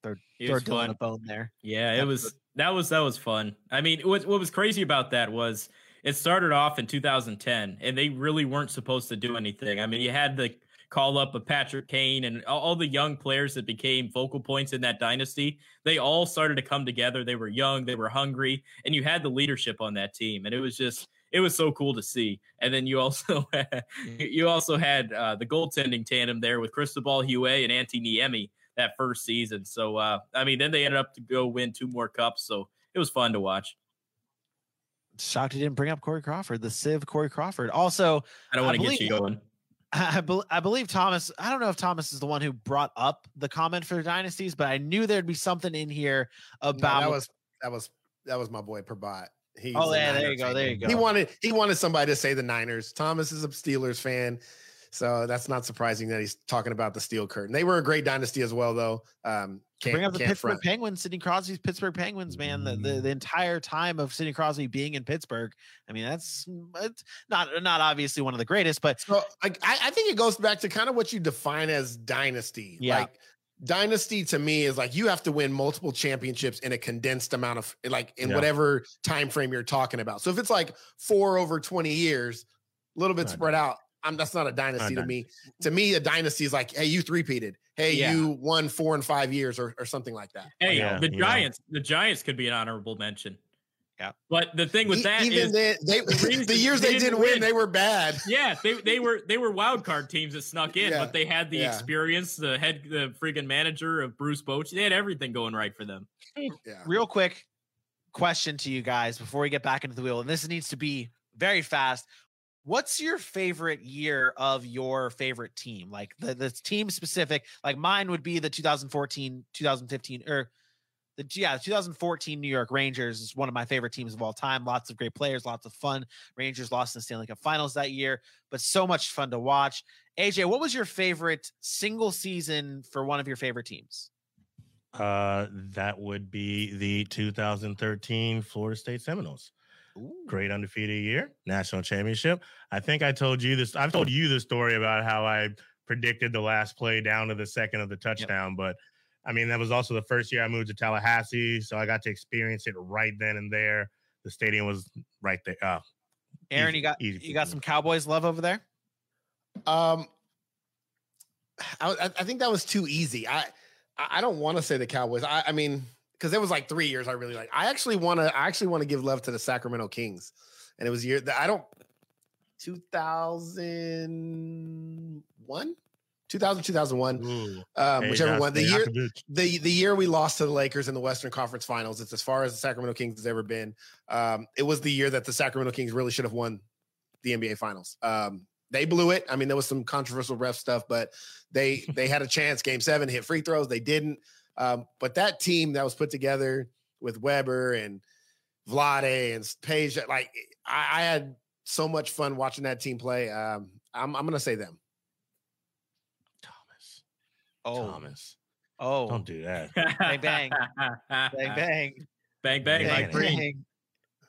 third It third was Dylan fun. a bone there. Yeah, it was that was that was fun. I mean, what what was crazy about that was it started off in 2010 and they really weren't supposed to do anything. I mean, you had the call up of Patrick Kane and all, all the young players that became focal points in that dynasty. They all started to come together. They were young, they were hungry, and you had the leadership on that team and it was just it was so cool to see. And then you also *laughs* you also had uh, the goaltending tandem there with Cristobal Huet and Antti Niemi that first season. So uh, I mean, then they ended up to go win two more cups. So it was fun to watch. Shocked he didn't bring up Corey Crawford, the Civ Corey Crawford. Also, I don't want to get believe- you going. I, bel I believe Thomas. I don't know if Thomas is the one who brought up the comment for dynasties, but I knew there'd be something in here No, about. that was that was that was my boy Prabat. He's Oh, yeah, there you go, there you go. He wanted he wanted somebody to say the Niners. Thomas is a Steelers fan, so that's not surprising that he's talking about the Steel Curtain. They were a great dynasty as well, though. Um, can't, bring up the Pittsburgh front. Penguins, Sidney Crosby's Pittsburgh Penguins, man. The, the the entire time of Sidney Crosby being in Pittsburgh. I mean, that's not not obviously one of the greatest, but So I, I think it goes back to kind of what you define as dynasty. Yeah. Like dynasty to me is like you have to win multiple championships in a condensed amount of like in Yeah. whatever time frame you're talking about. So if it's like four over 20 years, a little bit Not spread out, I'm that's not a dynasty to me. To me, a dynasty is like, hey, you three-peated. Hey, Yeah. you won four and five years or, or something like that. Hey, Yeah, the you know. Giants, the Giants could be an honorable mention. Yeah. But the thing with that even is, then, they, reason the years they they, didn't didn't win, win- they were bad. yeah, they they *laughs* were they were wild card teams that snuck in, Yeah, but they had the yeah. experience, the head, the freaking manager of Bruce Boch. They had everything going right for them. Yeah. real quick question to you guys before we get back into the wheel and this needs to be very fast what's your favorite year of your favorite team like the, the team specific like mine would be the 2014 2015 or er, the yeah the 2014 new york rangers is one of my favorite teams of all time lots of great players lots of fun rangers lost in the stanley cup finals that year but so much fun to watch aj what was your favorite single season for one of your favorite teams Uh, that would be the 2013 Florida State Seminoles. Great undefeated year, national championship. I think I told you this. I've told you the story about how I predicted the last play down to the second of the touchdown. But I mean, that was also the first year I moved to Tallahassee, so I got to experience it right then and there. The stadium was right there. Uh, aaron Easy- you got easy you got for some cowboys love over there Um, I, I I think that was too easy. I I I don't want to say the Cowboys. I, I mean, because it was like three years. I really like. I actually want to. I actually want to give love to the Sacramento Kings, and it was year that I don't. Two thousand one. 2000 2001 ooh, um, hey, whichever one the year the the year we lost to the Lakers in the Western Conference Finals. It's as far as the Sacramento Kings has ever been. Um, it was the year that the Sacramento Kings really should have won the NBA Finals. Um, they blew it. I mean, there was some controversial ref stuff, but they *laughs* they had a chance. Game seven hit free throws. They didn't. Um, but that team that was put together with Webber and Vlade and Peja, like I, I had so much fun watching that team play. Um, I'm I'm gonna say them. Thomas. oh Thomas. oh Don't do that. Bang, bang. bang *laughs* bang bang, bang, Bang, like bang. green.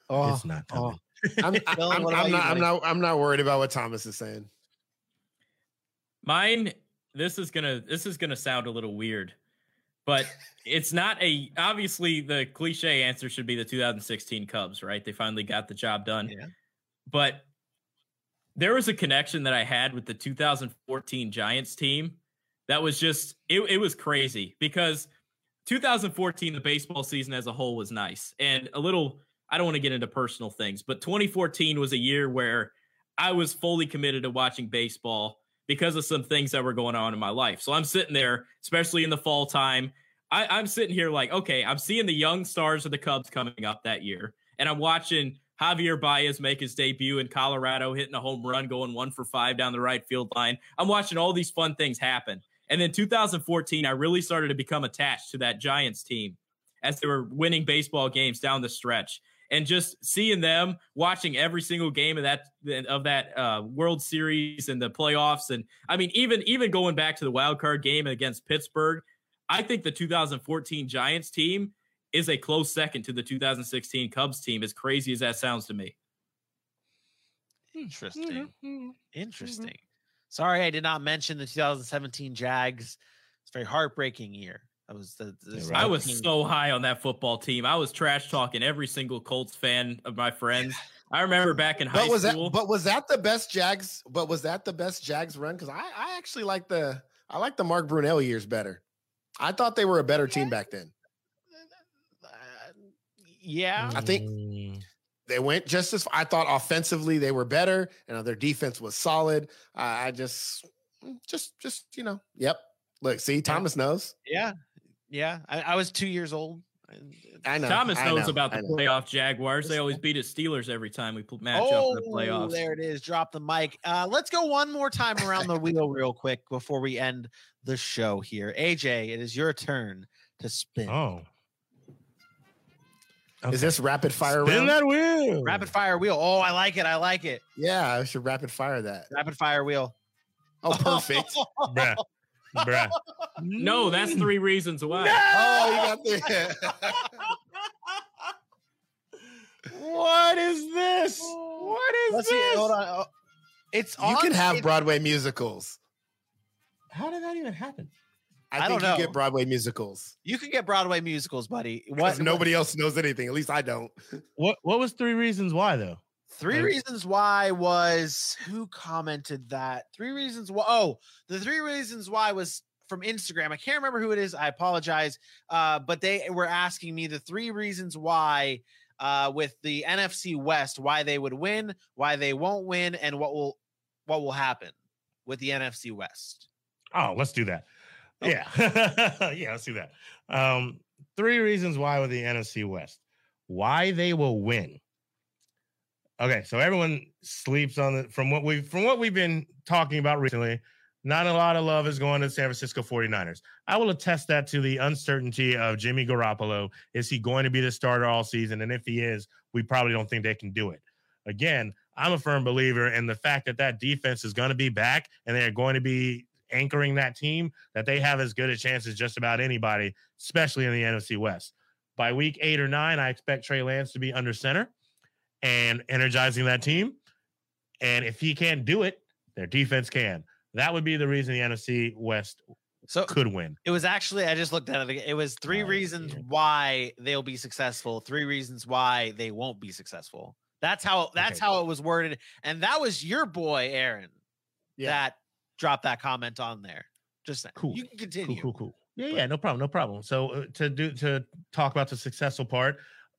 oh it's not oh. Thomas. *laughs* I'm, I'm, I'm about you, not I'm not I'm not worried about what Thomas is saying. Mine, this is gonna this is gonna sound a little weird, but *laughs* it's not a obviously the cliche answer should be the 2016 Cubs, right? They finally got the job done. Yeah. But there was a connection that I had with the 2014 Giants team that was just it, it was crazy because 2014 the baseball season as a whole was nice and a little I don't want to get into personal things, but 2014 was a year where I was fully committed to watching baseball because of some things that were going on in my life. So I'm sitting there, especially in the fall time. I, I'm sitting here like, okay, I'm seeing the young stars of the Cubs coming up that year, and I'm watching Javier Baez make his debut in Colorado, hitting a home run, going one for five down the right field line. I'm watching all these fun things happen. And then 2014, I really started to become attached to that Giants team as they were winning baseball games down the stretch and just seeing them watching every single game of that of that uh, World Series and the playoffs, and I mean even even going back to the wild card game against Pittsburgh, I think the 2014 Giants team is a close second to the 2016 Cubs team. As crazy as that sounds to me, Interesting. Mm-hmm. Mm-hmm. Mm-hmm. Interesting. Sorry, I did not mention the 2017 Jags. It's a very heartbreaking year. That was the. the I was so high on that football team. I was trash talking every single Colts fan of my friends. I remember back in high But was school. that but was that the best Jags? But was that the best Jags run? Because I, I actually like the I like the Mark Brunell years better. I thought they were a better team back then. Uh, yeah. I think Mm, they went just as I thought offensively they were better and their defense was solid. I I just just just you know, yep. Look, see, Thomas knows. Yeah. Yeah. I, I was two years old. I know. Thomas knows know, about the know. playoff Jaguars. They always beat his Steelers every time we pl- match up in the Oh, playoffs. there it is. Drop the mic. Uh, let's go one more time around the wheel *laughs* real quick before we end the show here. AJ, it is your turn to spin. Oh. Is this rapid fire Spin round? that wheel. Rapid fire wheel. Oh, I like it. I like it. Yeah, I should rapid fire that. Rapid fire wheel. Oh, perfect. *laughs* Bruh. Bruh. No, that's three *laughs* reasons why. oh, you got the *laughs* What is this? What is Let's see. this? Hold on. Oh, It's You on. can have it- Broadway musicals. How did that even happen? I, I think don't you know. get Broadway musicals. You can get Broadway musicals, buddy. What? Because nobody else knows anything. At least I don't. *laughs* What What was three reasons why though? Three Like- reasons why was who commented that? Three reasons why. Oh, the three reasons why was from Instagram. I can't remember who it is. I apologize. Uh, but they were asking me the three reasons why uh, with the NFC West, why they would win, why they won't win, and what will what will happen with the NFC West. Oh, let's do that. Yeah. *laughs* yeah, let's do that. Um, three reasons why with the NFC West. Why they will win. Okay, so everyone sleeps on the from what we've from what we've been talking about recently. Not a lot of love is going to San Francisco 49ers. I will attest that to the uncertainty of Jimmy Garoppolo. Is he going to be the starter all season? And if he is, we probably don't think they can do it. Again, I'm a firm believer in the fact that that defense is going to be back and they're going to be anchoring that team, that they have as good a chance as just about anybody, especially in the NFC West. By week eight or nine, I expect Trey Lance to be under center and energizing that team. And if he can't do it, their defense can. That would be the reason the NFC West So could win. It was actually I just looked at it. It was three Oh, reasons yeah. why they'll be successful, three reasons why they won't be successful. That's how that's Okay. how it was worded, and that was your boy Aaron Yeah. that dropped that comment on there. Just saying. Cool. You can continue. cool, cool. cool. Yeah, yeah, no problem, no problem. So uh, to do to talk about the successful part,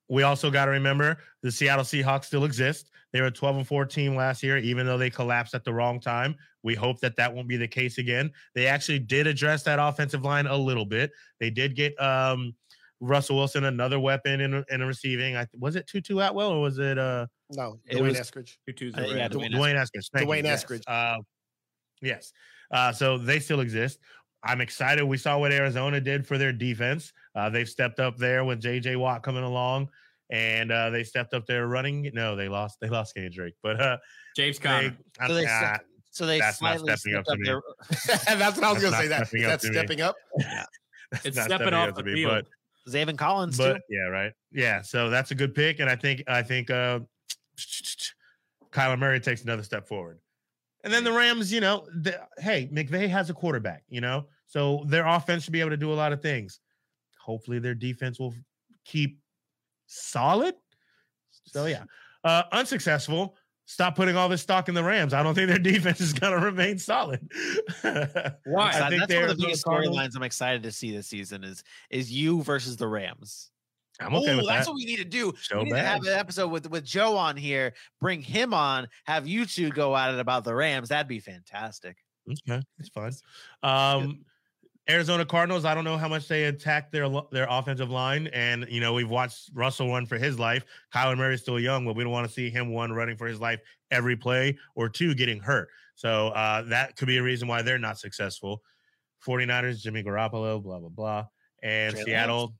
we also got to remember the Seattle Seahawks still exist. They were 12 and 14 last year, even though they collapsed at the wrong time. We hope that that won't be the case again. They actually did address that offensive line a little bit. They did get um, Russell Wilson another weapon in in receiving. I, was it Tutu Atwell or was it uh No, It D'Wayne was- Eskridge. Tutu's Uh, yeah, red. D'Wayne D'Wayne Eskridge. Thank you, D'Wayne yes. Uh, yes. Uh, so they still exist. I'm excited. We saw what Arizona did for their defense. Uh, they've stepped up there with JJ Watt coming along, and uh, they stepped up their running. No, they lost. They lost Kenny Drake, but uh, James they, Conner. I'm- So they uh, stepped- So they That's not slightly stepping up stepped to up me. their *laughs* That's what I was going to say. not That stepping up that's to me. stepping up. *laughs* that's It's not stepping off up the to me, field. but Zaven Collins too. yeah, right. Yeah, so that's a good pick, and I think I think uh *tsk* Kyler Murray takes another step forward. And then the Rams, you know, the, hey, McVay has a quarterback, you know, so their offense should be able to do a lot of things. Hopefully, their defense will keep solid. So yeah, uh, unsuccessful. Stop putting all this stock in the Rams. I don't think their *laughs* defense is going to remain solid. *laughs* Why? I think That's one of the biggest storylines I'm excited to see this season is is you versus the Rams. I'm okay oh, with that's that. what we need to do. So we need to have an episode with with Joe on here. Bring him on. Have you two go at it about the Rams. That'd be fantastic. Okay, it's fine. Um, Arizona Cardinals. I don't know how much they attack their their offensive line, and you know we've watched Russell run for his life. Kyler Murray's still young, but we don't want to see him one running for his life every play or two getting hurt. So uh, that could be a reason why they're not successful. 49ers, Jimmy Garoppolo, blah blah blah, and Trey Seattle.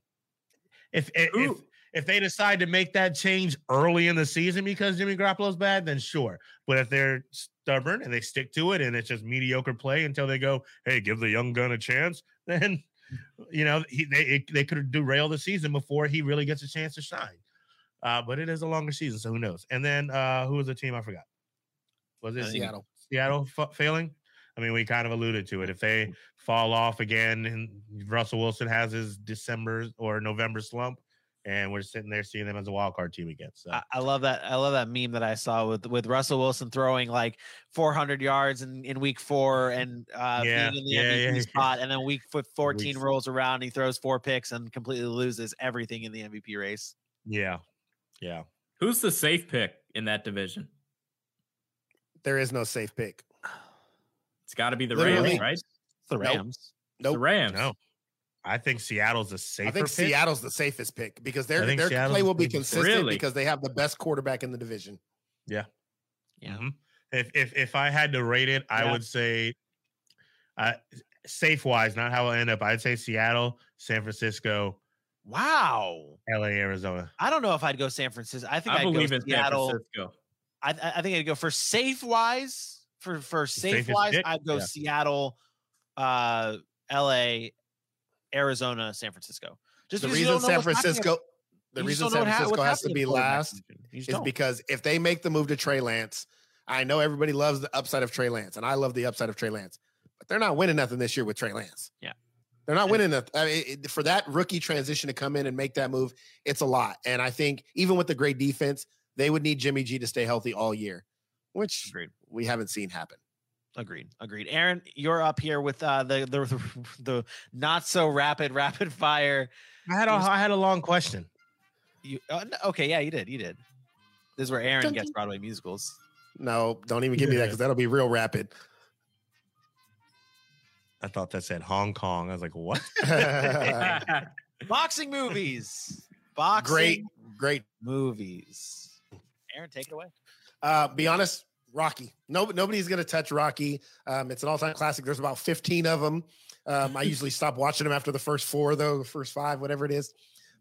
If if, if if they decide to make that change early in the season because Jimmy Garoppolo's bad, then sure. But if they're stubborn and they stick to it and it's just mediocre play until they go, hey, give the young gun a chance, *laughs* then you know he, they it, they could derail the season before he really gets a chance to shine. Uh, but it is a longer season, so who knows? And then uh, who was the team I forgot? Was it Seattle. Seattle fa- failing? I mean, we kind of alluded to it. If they fall off again, and Russell Wilson has his December or November slump, and we're sitting there seeing them as a wild card team again. So I, I love that. I love that meme that I saw with with Russell Wilson throwing like 400 yards in, in week four and uh, Yeah, being in the yeah, MVP yeah, spot, and then week *laughs* 14 Weeks. rolls around, and he throws four picks and completely loses everything in the MVP race. yeah, yeah. Who's the safe pick in that division? There is no safe pick. It's got to be the Literally. Rams, right? The Nope. Rams. The Rams. No, I think Seattle's a safer. I think pick. Seattle's the safest pick because their their Seattle's play will be consistent Really? because they have the best quarterback in the division. Yeah. Mhm. If if if I had to rate it, I Yeah. would say, uh, safe wise, not how I end up. I'd say Seattle, San Francisco, Wow. L.A., Arizona. I don't know if I'd go San Francisco. I think I I'd believe go in San Seattle. Francisco. I, I I think I'd go for safe wise. For for safe wise. I'd go Yeah. Seattle, uh, L.A., Arizona, San Francisco. Just The reason San what's happening Francisco, the you reason San what ha- Francisco has to be last position. You just is don't. because if they make the move to Trey Lance, I know everybody loves the upside of Trey Lance, and I love the upside of Trey Lance, but they're not winning nothing this year with Trey Lance. Yeah. They're not winning that. I mean, it- for that rookie transition to come in and make that move, it's a lot. And I think even with the great defense, they would need Jimmy G to stay healthy all year, which Agreed. We haven't seen happen. Agreed. Agreed. Aaron, you're up here with uh, the the *laughs* the not so rapid rapid fire. I had a I had a long question. You uh, okay? Yeah, you did. You did. This is where Aaron Dun, gets dun. Broadway musicals. No, don't even give me that because that'll be real rapid. I thought that said Hong Kong. I was like, what? *laughs* *laughs* Boxing movies. Boxing great, great. movies. Aaron, take it away. Uh, be honest, Rocky. No, nobody's gonna touch Rocky. Um, it's an all-time classic. There's about 15 of them. Um, I usually *laughs* stop watching them after the first four, though, the first five, whatever it is.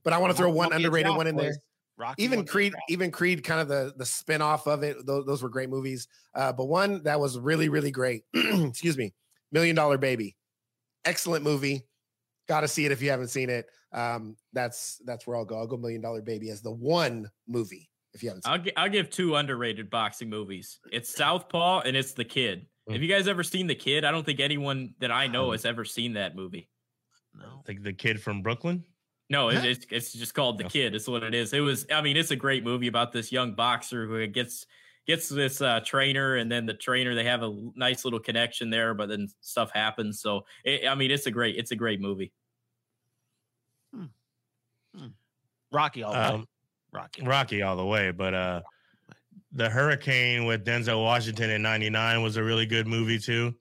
But I want to throw one underrated one in there. Rocky even Creed, even Creed, kind of the the spin off of it. Those, those were great movies. Uh, but one that was really, really great. *clears throat* excuse me, Million Dollar Baby, excellent movie. Got to see it if you haven't seen it. Um, that's that's where I'll go. I'll go Million Dollar Baby as the one movie if you haven't seen. I'll, gi- I'll give two underrated boxing movies. It's Southpaw and it's The Kid. Mm. Have you guys ever seen The Kid? I don't think anyone that I Um, know has ever seen that movie. No. Like the kid from Brooklyn. No, it, it's it's just called The Kid. It's what it is. It was. I mean, it's a great movie about this young boxer who gets gets this uh, trainer, and then the trainer they have a nice little connection there, but then stuff happens. So, it, I mean, it's a great it's a great movie. Rocky all the way. Um, Rocky. Rocky all the way, but uh the Hurricane with Denzel Washington in 99 was a really good movie too.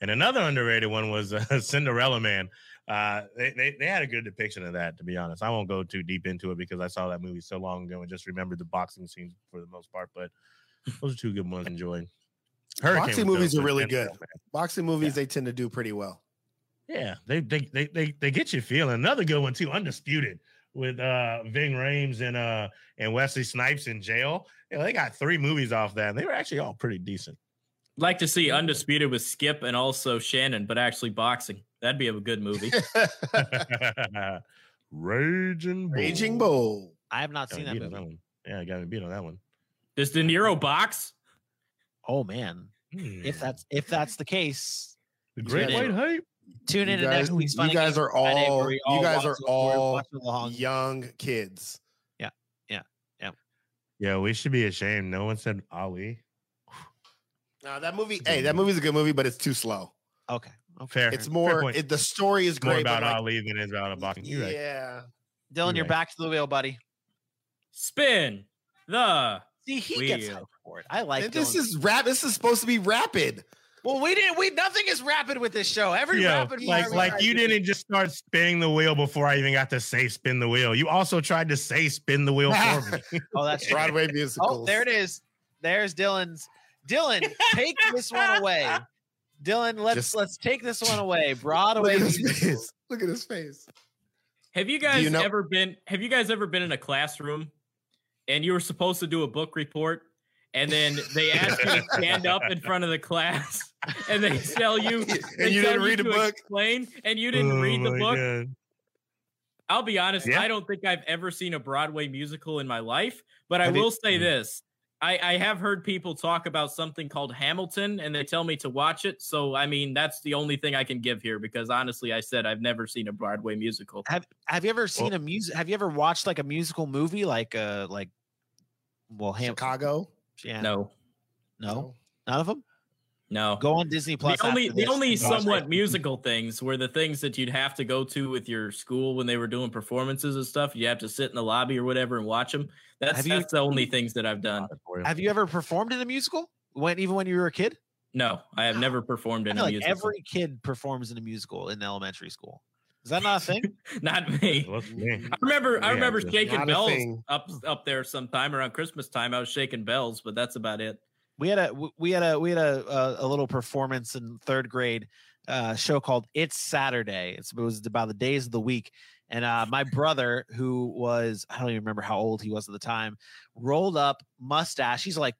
And another underrated one was uh, *laughs* Cinderella Man. Uh they, they they had a good depiction of that to be honest. I won't go too deep into it because I saw that movie so long ago and just remembered the boxing scenes for the most part, but those are two good ones *laughs* I enjoyed. Hurricane Boxing movies are really good. man, Boxing movies they tend to do pretty well. Yeah, they they they they, they get you feeling. Another good one too, Undisputed with uh Ving Rhames and uh and Wesley Snipes in jail. Yeah, they got three movies off that, and they were actually all pretty decent. Like to see Undisputed with Skip and also Shannon, but actually boxing. That'd be a good movie. *laughs* *laughs* Raging Bull. Raging Bull. I have not Got seen that beat on movie. one. Yeah, I got me beat on that one. Does De Niro box? Oh man, if Hmm. that's if that's the case, the Great. White Hype. Tune in You to next week's you guys Games are Friday, all where we you guys are it- where we all watch it along. young kids. Yeah, Yeah. Yeah. Yeah. we should be ashamed. No one said ah, Ali. Now that movie, hey, that movie's a good movie, but it's too slow. Okay. okay. Fair. It's more. point. It, the story is It's more great, about but like, Ali than it is about boxing. You're right. yeah. Dylan, You're you're right. back to the wheel, buddy. Spin the See, he gets Wheel. hyped for it. I like And this is rap. This is supposed to be rapid. Well, we didn't. We nothing is rapid with this show. Every Yo, rapid like like you try didn't just start spinning the wheel before I even got to say spin the wheel. You also tried to say spin the wheel for me. *laughs* Oh, that's. Broadway oh, musicals. Oh, there it is. There's Dylan's. Dylan, take this one away. Dylan, let's Just- let's take this one away. Look Broadway. at his musical. face. Look at his face. Have you guys you know- ever been have you guys ever been in a classroom and you were supposed to do a book report and then they ask you to stand up in front of the class *laughs* and they tell you they And you tell didn't read the book. explain and you didn't Oh read the book God. I'll be honest, Yeah. I don't think I've ever seen a Broadway musical in my life, but I Have you- will say Mm. this. I, I have heard people talk about something called Hamilton and they tell me to watch it. So, I mean, that's the only thing I can give here because honestly, I said I've never seen a Broadway musical. Have Have you ever seen a music? Have you ever watched like a musical movie, like uh like, well, Ham- Chicago. Yeah, No, no, none of them. no. Go on Disney Plus. the only the only and watch somewhat *laughs* musical things were the things that you'd have to go to with your school when they were doing performances and stuff. You have to sit in the lobby or whatever and watch them. That's Have you- that's the only things that I've done. Have you ever performed in a musical? When even when you were a kid? No, I have never *gasps* performed in feel a like musical. every kid performs in a musical in elementary school. Is that not a thing? *laughs* Not me. Me? I remember I remember just shaking bells up up there sometime around Christmas time. I was shaking bells, but that's about it. we had a we had a we had a a, a little performance in third grade uh show called it's saturday it's, it was about the days of the week and uh my brother who was i don't even remember how old he was at the time rolled up mustache he's like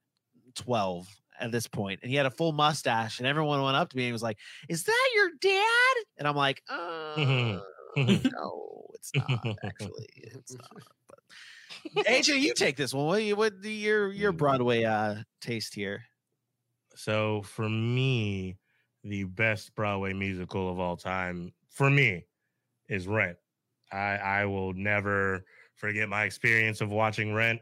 12 at this point and he had a full mustache and everyone went up to me and was like is that your dad? And i'm like *laughs* uh, no it's not *laughs* actually it's not. But aj you take this one. What, you- what the, your your broadway uh taste here? So for me, the best Broadway musical of all time, for me, is Rent. I I will never forget my experience of watching Rent,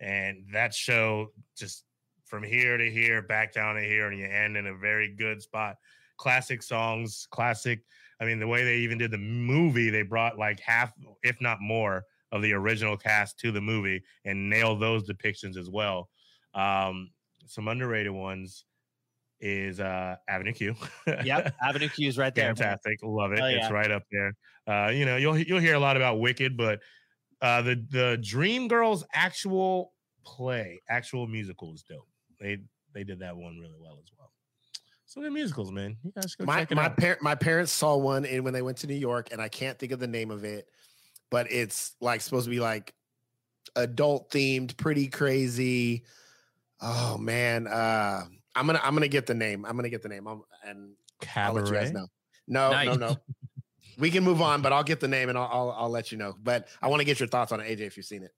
and that show just from here to here, back down to here, and you end in a very good spot. Classic songs, classic. I mean, the way they even did the movie, they brought like half, if not more, of the original cast to the movie and nailed those depictions as well. Um, some underrated ones is uh Avenue Q. Yep, *laughs* Avenue Q is right there. man. Fantastic, love it. Oh, It's right up there. Uh, you know, you'll you'll hear a lot about Wicked, but uh, the the Dream Girls actual play, actual musical is dope. They they did that one really well as well. So the musicals, man, you guys go my check it my out. par- my parents saw one in when they went to New York, and I can't think of the name of it, but it's like supposed to be like adult themed, pretty crazy. Oh man, uh, I'm gonna I'm gonna get the name. I'm gonna get the name. I'm, and I'll let you guys Cabaret? know. No, no, no. *laughs* We can move on, but I'll get the name and I'll I'll, I'll let you know. But I want to get your thoughts on it, AJ, if you've seen it.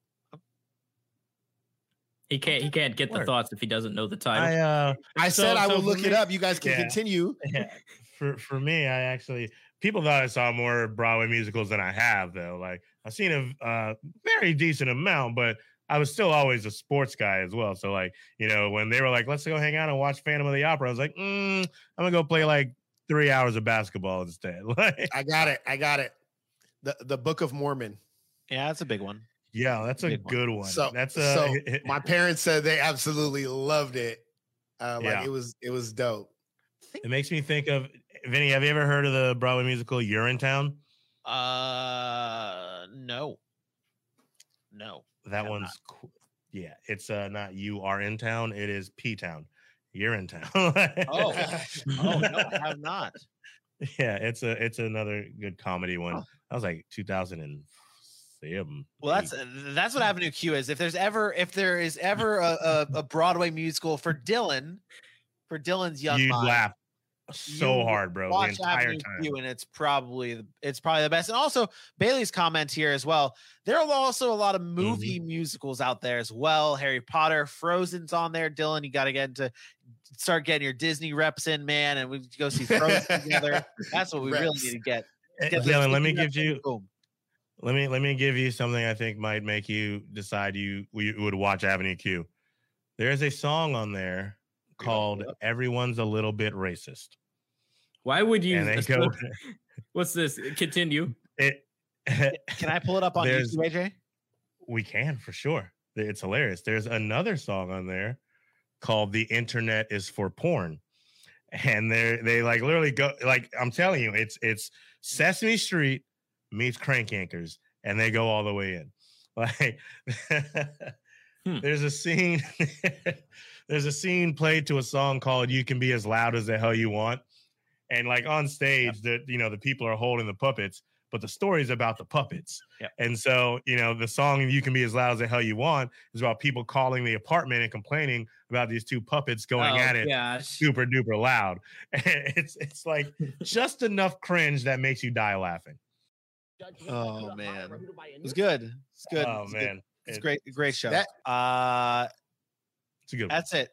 He can't. He can't get the thoughts if he doesn't know the title. I uh I So- said I so will for look it up. You guys can Yeah. continue. *laughs* yeah, for for me, I actually people thought I saw more Broadway musicals than I have though. Like I've seen a uh, very decent amount, but I was still always a sports guy as well. So like you know when they were like, let's go hang out and watch Phantom of the Opera, I was like, mm, I'm gonna go play like three hours of basketball instead. *laughs* Like I got it. I got it. The the Book of Mormon. Yeah, that's a big one. Yeah, that's a Big good one. So that's a so *laughs* my parents said they absolutely loved it. Uh, like Yeah. it was it was dope. it makes me think of Vinny. Have you ever heard of the Broadway musical Urinetown? Uh, no, no. That Have one's cool. Yeah, it's uh not you are in town, it is P Town. You're in town. *laughs* Oh, oh no, I have *laughs* not. yeah, it's a it's another good comedy one. Oh. That was like 2007. Well, that's that's what Avenue Q is. If there's ever if there is ever a, a, a Broadway musical for Dylan, for Dylan's young you'd mind, laugh so you hard, bro, the watch entire Avenue time. Q, and it's probably the, it's probably the best. And also Bailey's comment here as well. There are also a lot of movie musicals out there as well. Harry Potter, Frozen's on there. Dylan, you got to get into start getting your Disney reps in, man, and we go see Frozen *laughs* together. That's what we really need to get. Eh, Dylan, let me give you boom. Let me let me give you something I think might make you decide you you would watch Avenue Q. There's a song on there called "Everyone's a Little Bit Racist," Why would you? and they *laughs* go. *laughs* What's this? Continue. It, Can I pull it up on *laughs* There's- YouTube, AJ? We can for sure. It's hilarious. There's another song on there called "The Internet Is for Porn," and they they like literally go like I'm telling you, it's it's Sesame Street meets Crank Yankers, and they go all the way in. *laughs* Like Hmm. there's a scene, *laughs* there's a scene played to a song called "You Can Be as Loud as the Hell You Want," and like on stage, that you know the people are holding the puppets, but the story is about the puppets. Yep. And so, you know, the song "You Can Be as Loud as the Hell You Want" is about people calling the apartment and complaining about these two puppets going oh, at it Gosh. super duper loud. *laughs* it's it's like just enough cringe that makes you die laughing. Oh man, it was good. It's good. Oh It's good. man, it's It- great. Great show. That- uh, It's a good. one. that's it.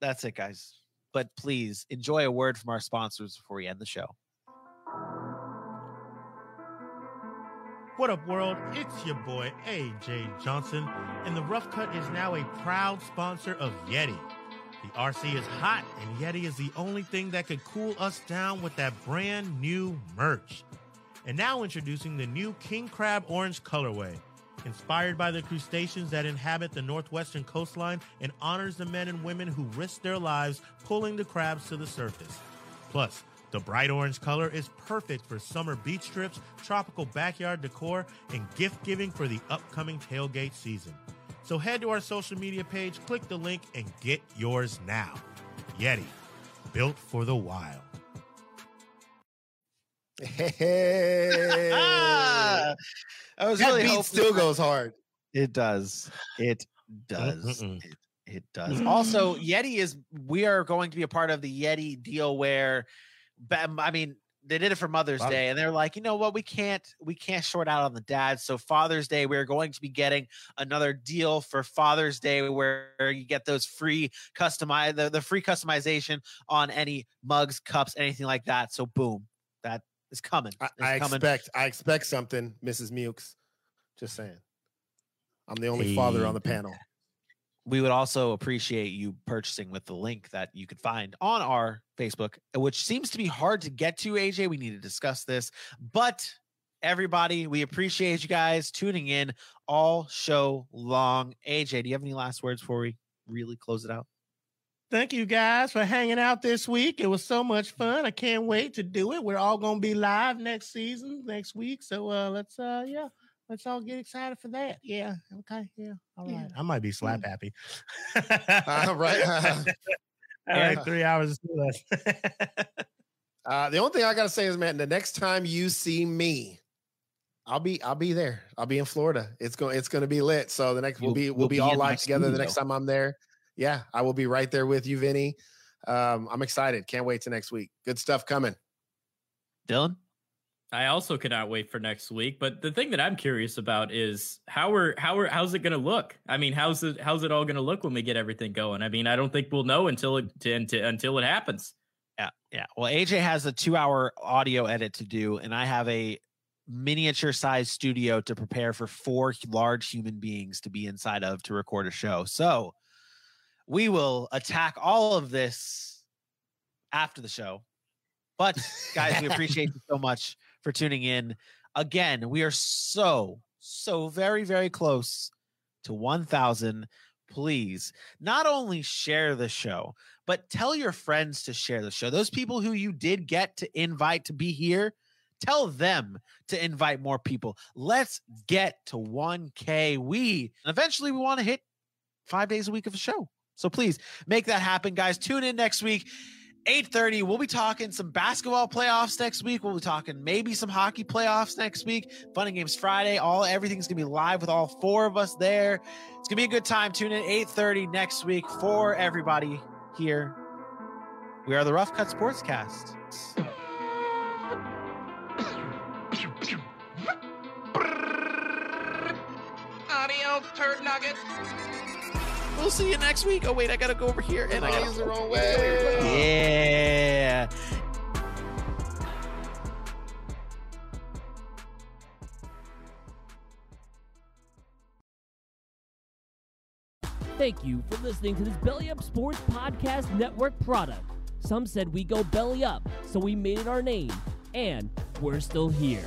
That's it, guys. But please enjoy a word from our sponsors before we end the show. What up, world? It's your boy AJ Johnson, and the Rough Cut is now a proud sponsor of Yeti. The RC is hot, and Yeti is the only thing that could cool us down with that brand new merch. And now introducing the new King Crab Orange colorway. Inspired by the crustaceans that inhabit the northwestern coastline and honors the men and women who risk their lives pulling the crabs to the surface. Plus, the bright orange color is perfect for summer beach trips, tropical backyard decor, and gift giving for the upcoming tailgate season. So head to our social media page, click the link, and get yours now. Yeti, built for the wild. Hey. *laughs* I was that really beat hoping still that- goes hard. It does. It does. It, it does. Also, mm. Yeti is. We are going to be a part of the Yeti deal where, I mean, they did it for Mother's Father- Day, and they're like, you know what, we can't, we can't short out on the dads. So Father's Day, we're going to be getting another deal for Father's Day where you get those free customize the, the free customization on any mugs, cups, anything like that. So boom, that is coming. I, It's I coming. expect I expect something, Mrs. Mukes. Just saying. I'm the only father on the panel. we would also appreciate you purchasing with the link that you could find on our Facebook, which seems to be hard to get to, AJ. We need to discuss this. But everybody, we appreciate you guys tuning in all show long. AJ, do you have any last words before we really close it out? Thank you guys for hanging out this week. It was so much fun. I can't wait to do it. We're all gonna be live next season, next week. So uh let's uh yeah, let's all get excited for that. Yeah. Okay. Yeah. All right. I might be slap happy. Uh, right. *laughs* *laughs* all right, three hours is too less. *laughs* Uh, the only thing I gotta say is, man, the next time you see me, I'll be I'll be there. I'll be in Florida. It's going it's going to be lit. So the next we'll You'll- be we'll you'll be be all live together the next time I'm there. Yeah, I will be right there with you, Vinny. Um, I'm excited. Can't wait to next week. Good stuff coming. Dylan? I also cannot wait for next week. But the thing that I'm curious about is how are how are how's it going to look? I mean, how's it how's it all going to look when we get everything going? I mean, I don't think we'll know until it until, until it happens. Yeah, yeah. Well, AJ has a two-hour audio edit to do, and I have a miniature-sized studio to prepare for four large human beings to be inside of to record a show. So we will attack all of this after the show. But guys, we *laughs* appreciate you so much for tuning in. Again, we are so so very very close to 1000 please not only share the show but tell your friends to share the show. Those people who you did get to invite to be here tell them to invite more people. Let's get to 1k we eventually we want to hit five days a week of a show so please make that happen guys. Tune in next week 8:30 we'll be talking some basketball playoffs next week. We'll be talking maybe some hockey playoffs next week. Fun and games friday. All everything's gonna be live with all four of us there. It's gonna be a good time. Tune in 8:30 next week for everybody here. We are the rough cut sportscast. *coughs* Adios, turd nugget. We'll see you next week oh wait i gotta go over here and i Oh, gotta it's the wrong way. yeah Thank you for listening to this Belly Up Sports Podcast Network product. Some said we go belly up, so we made it our name, and we're still here.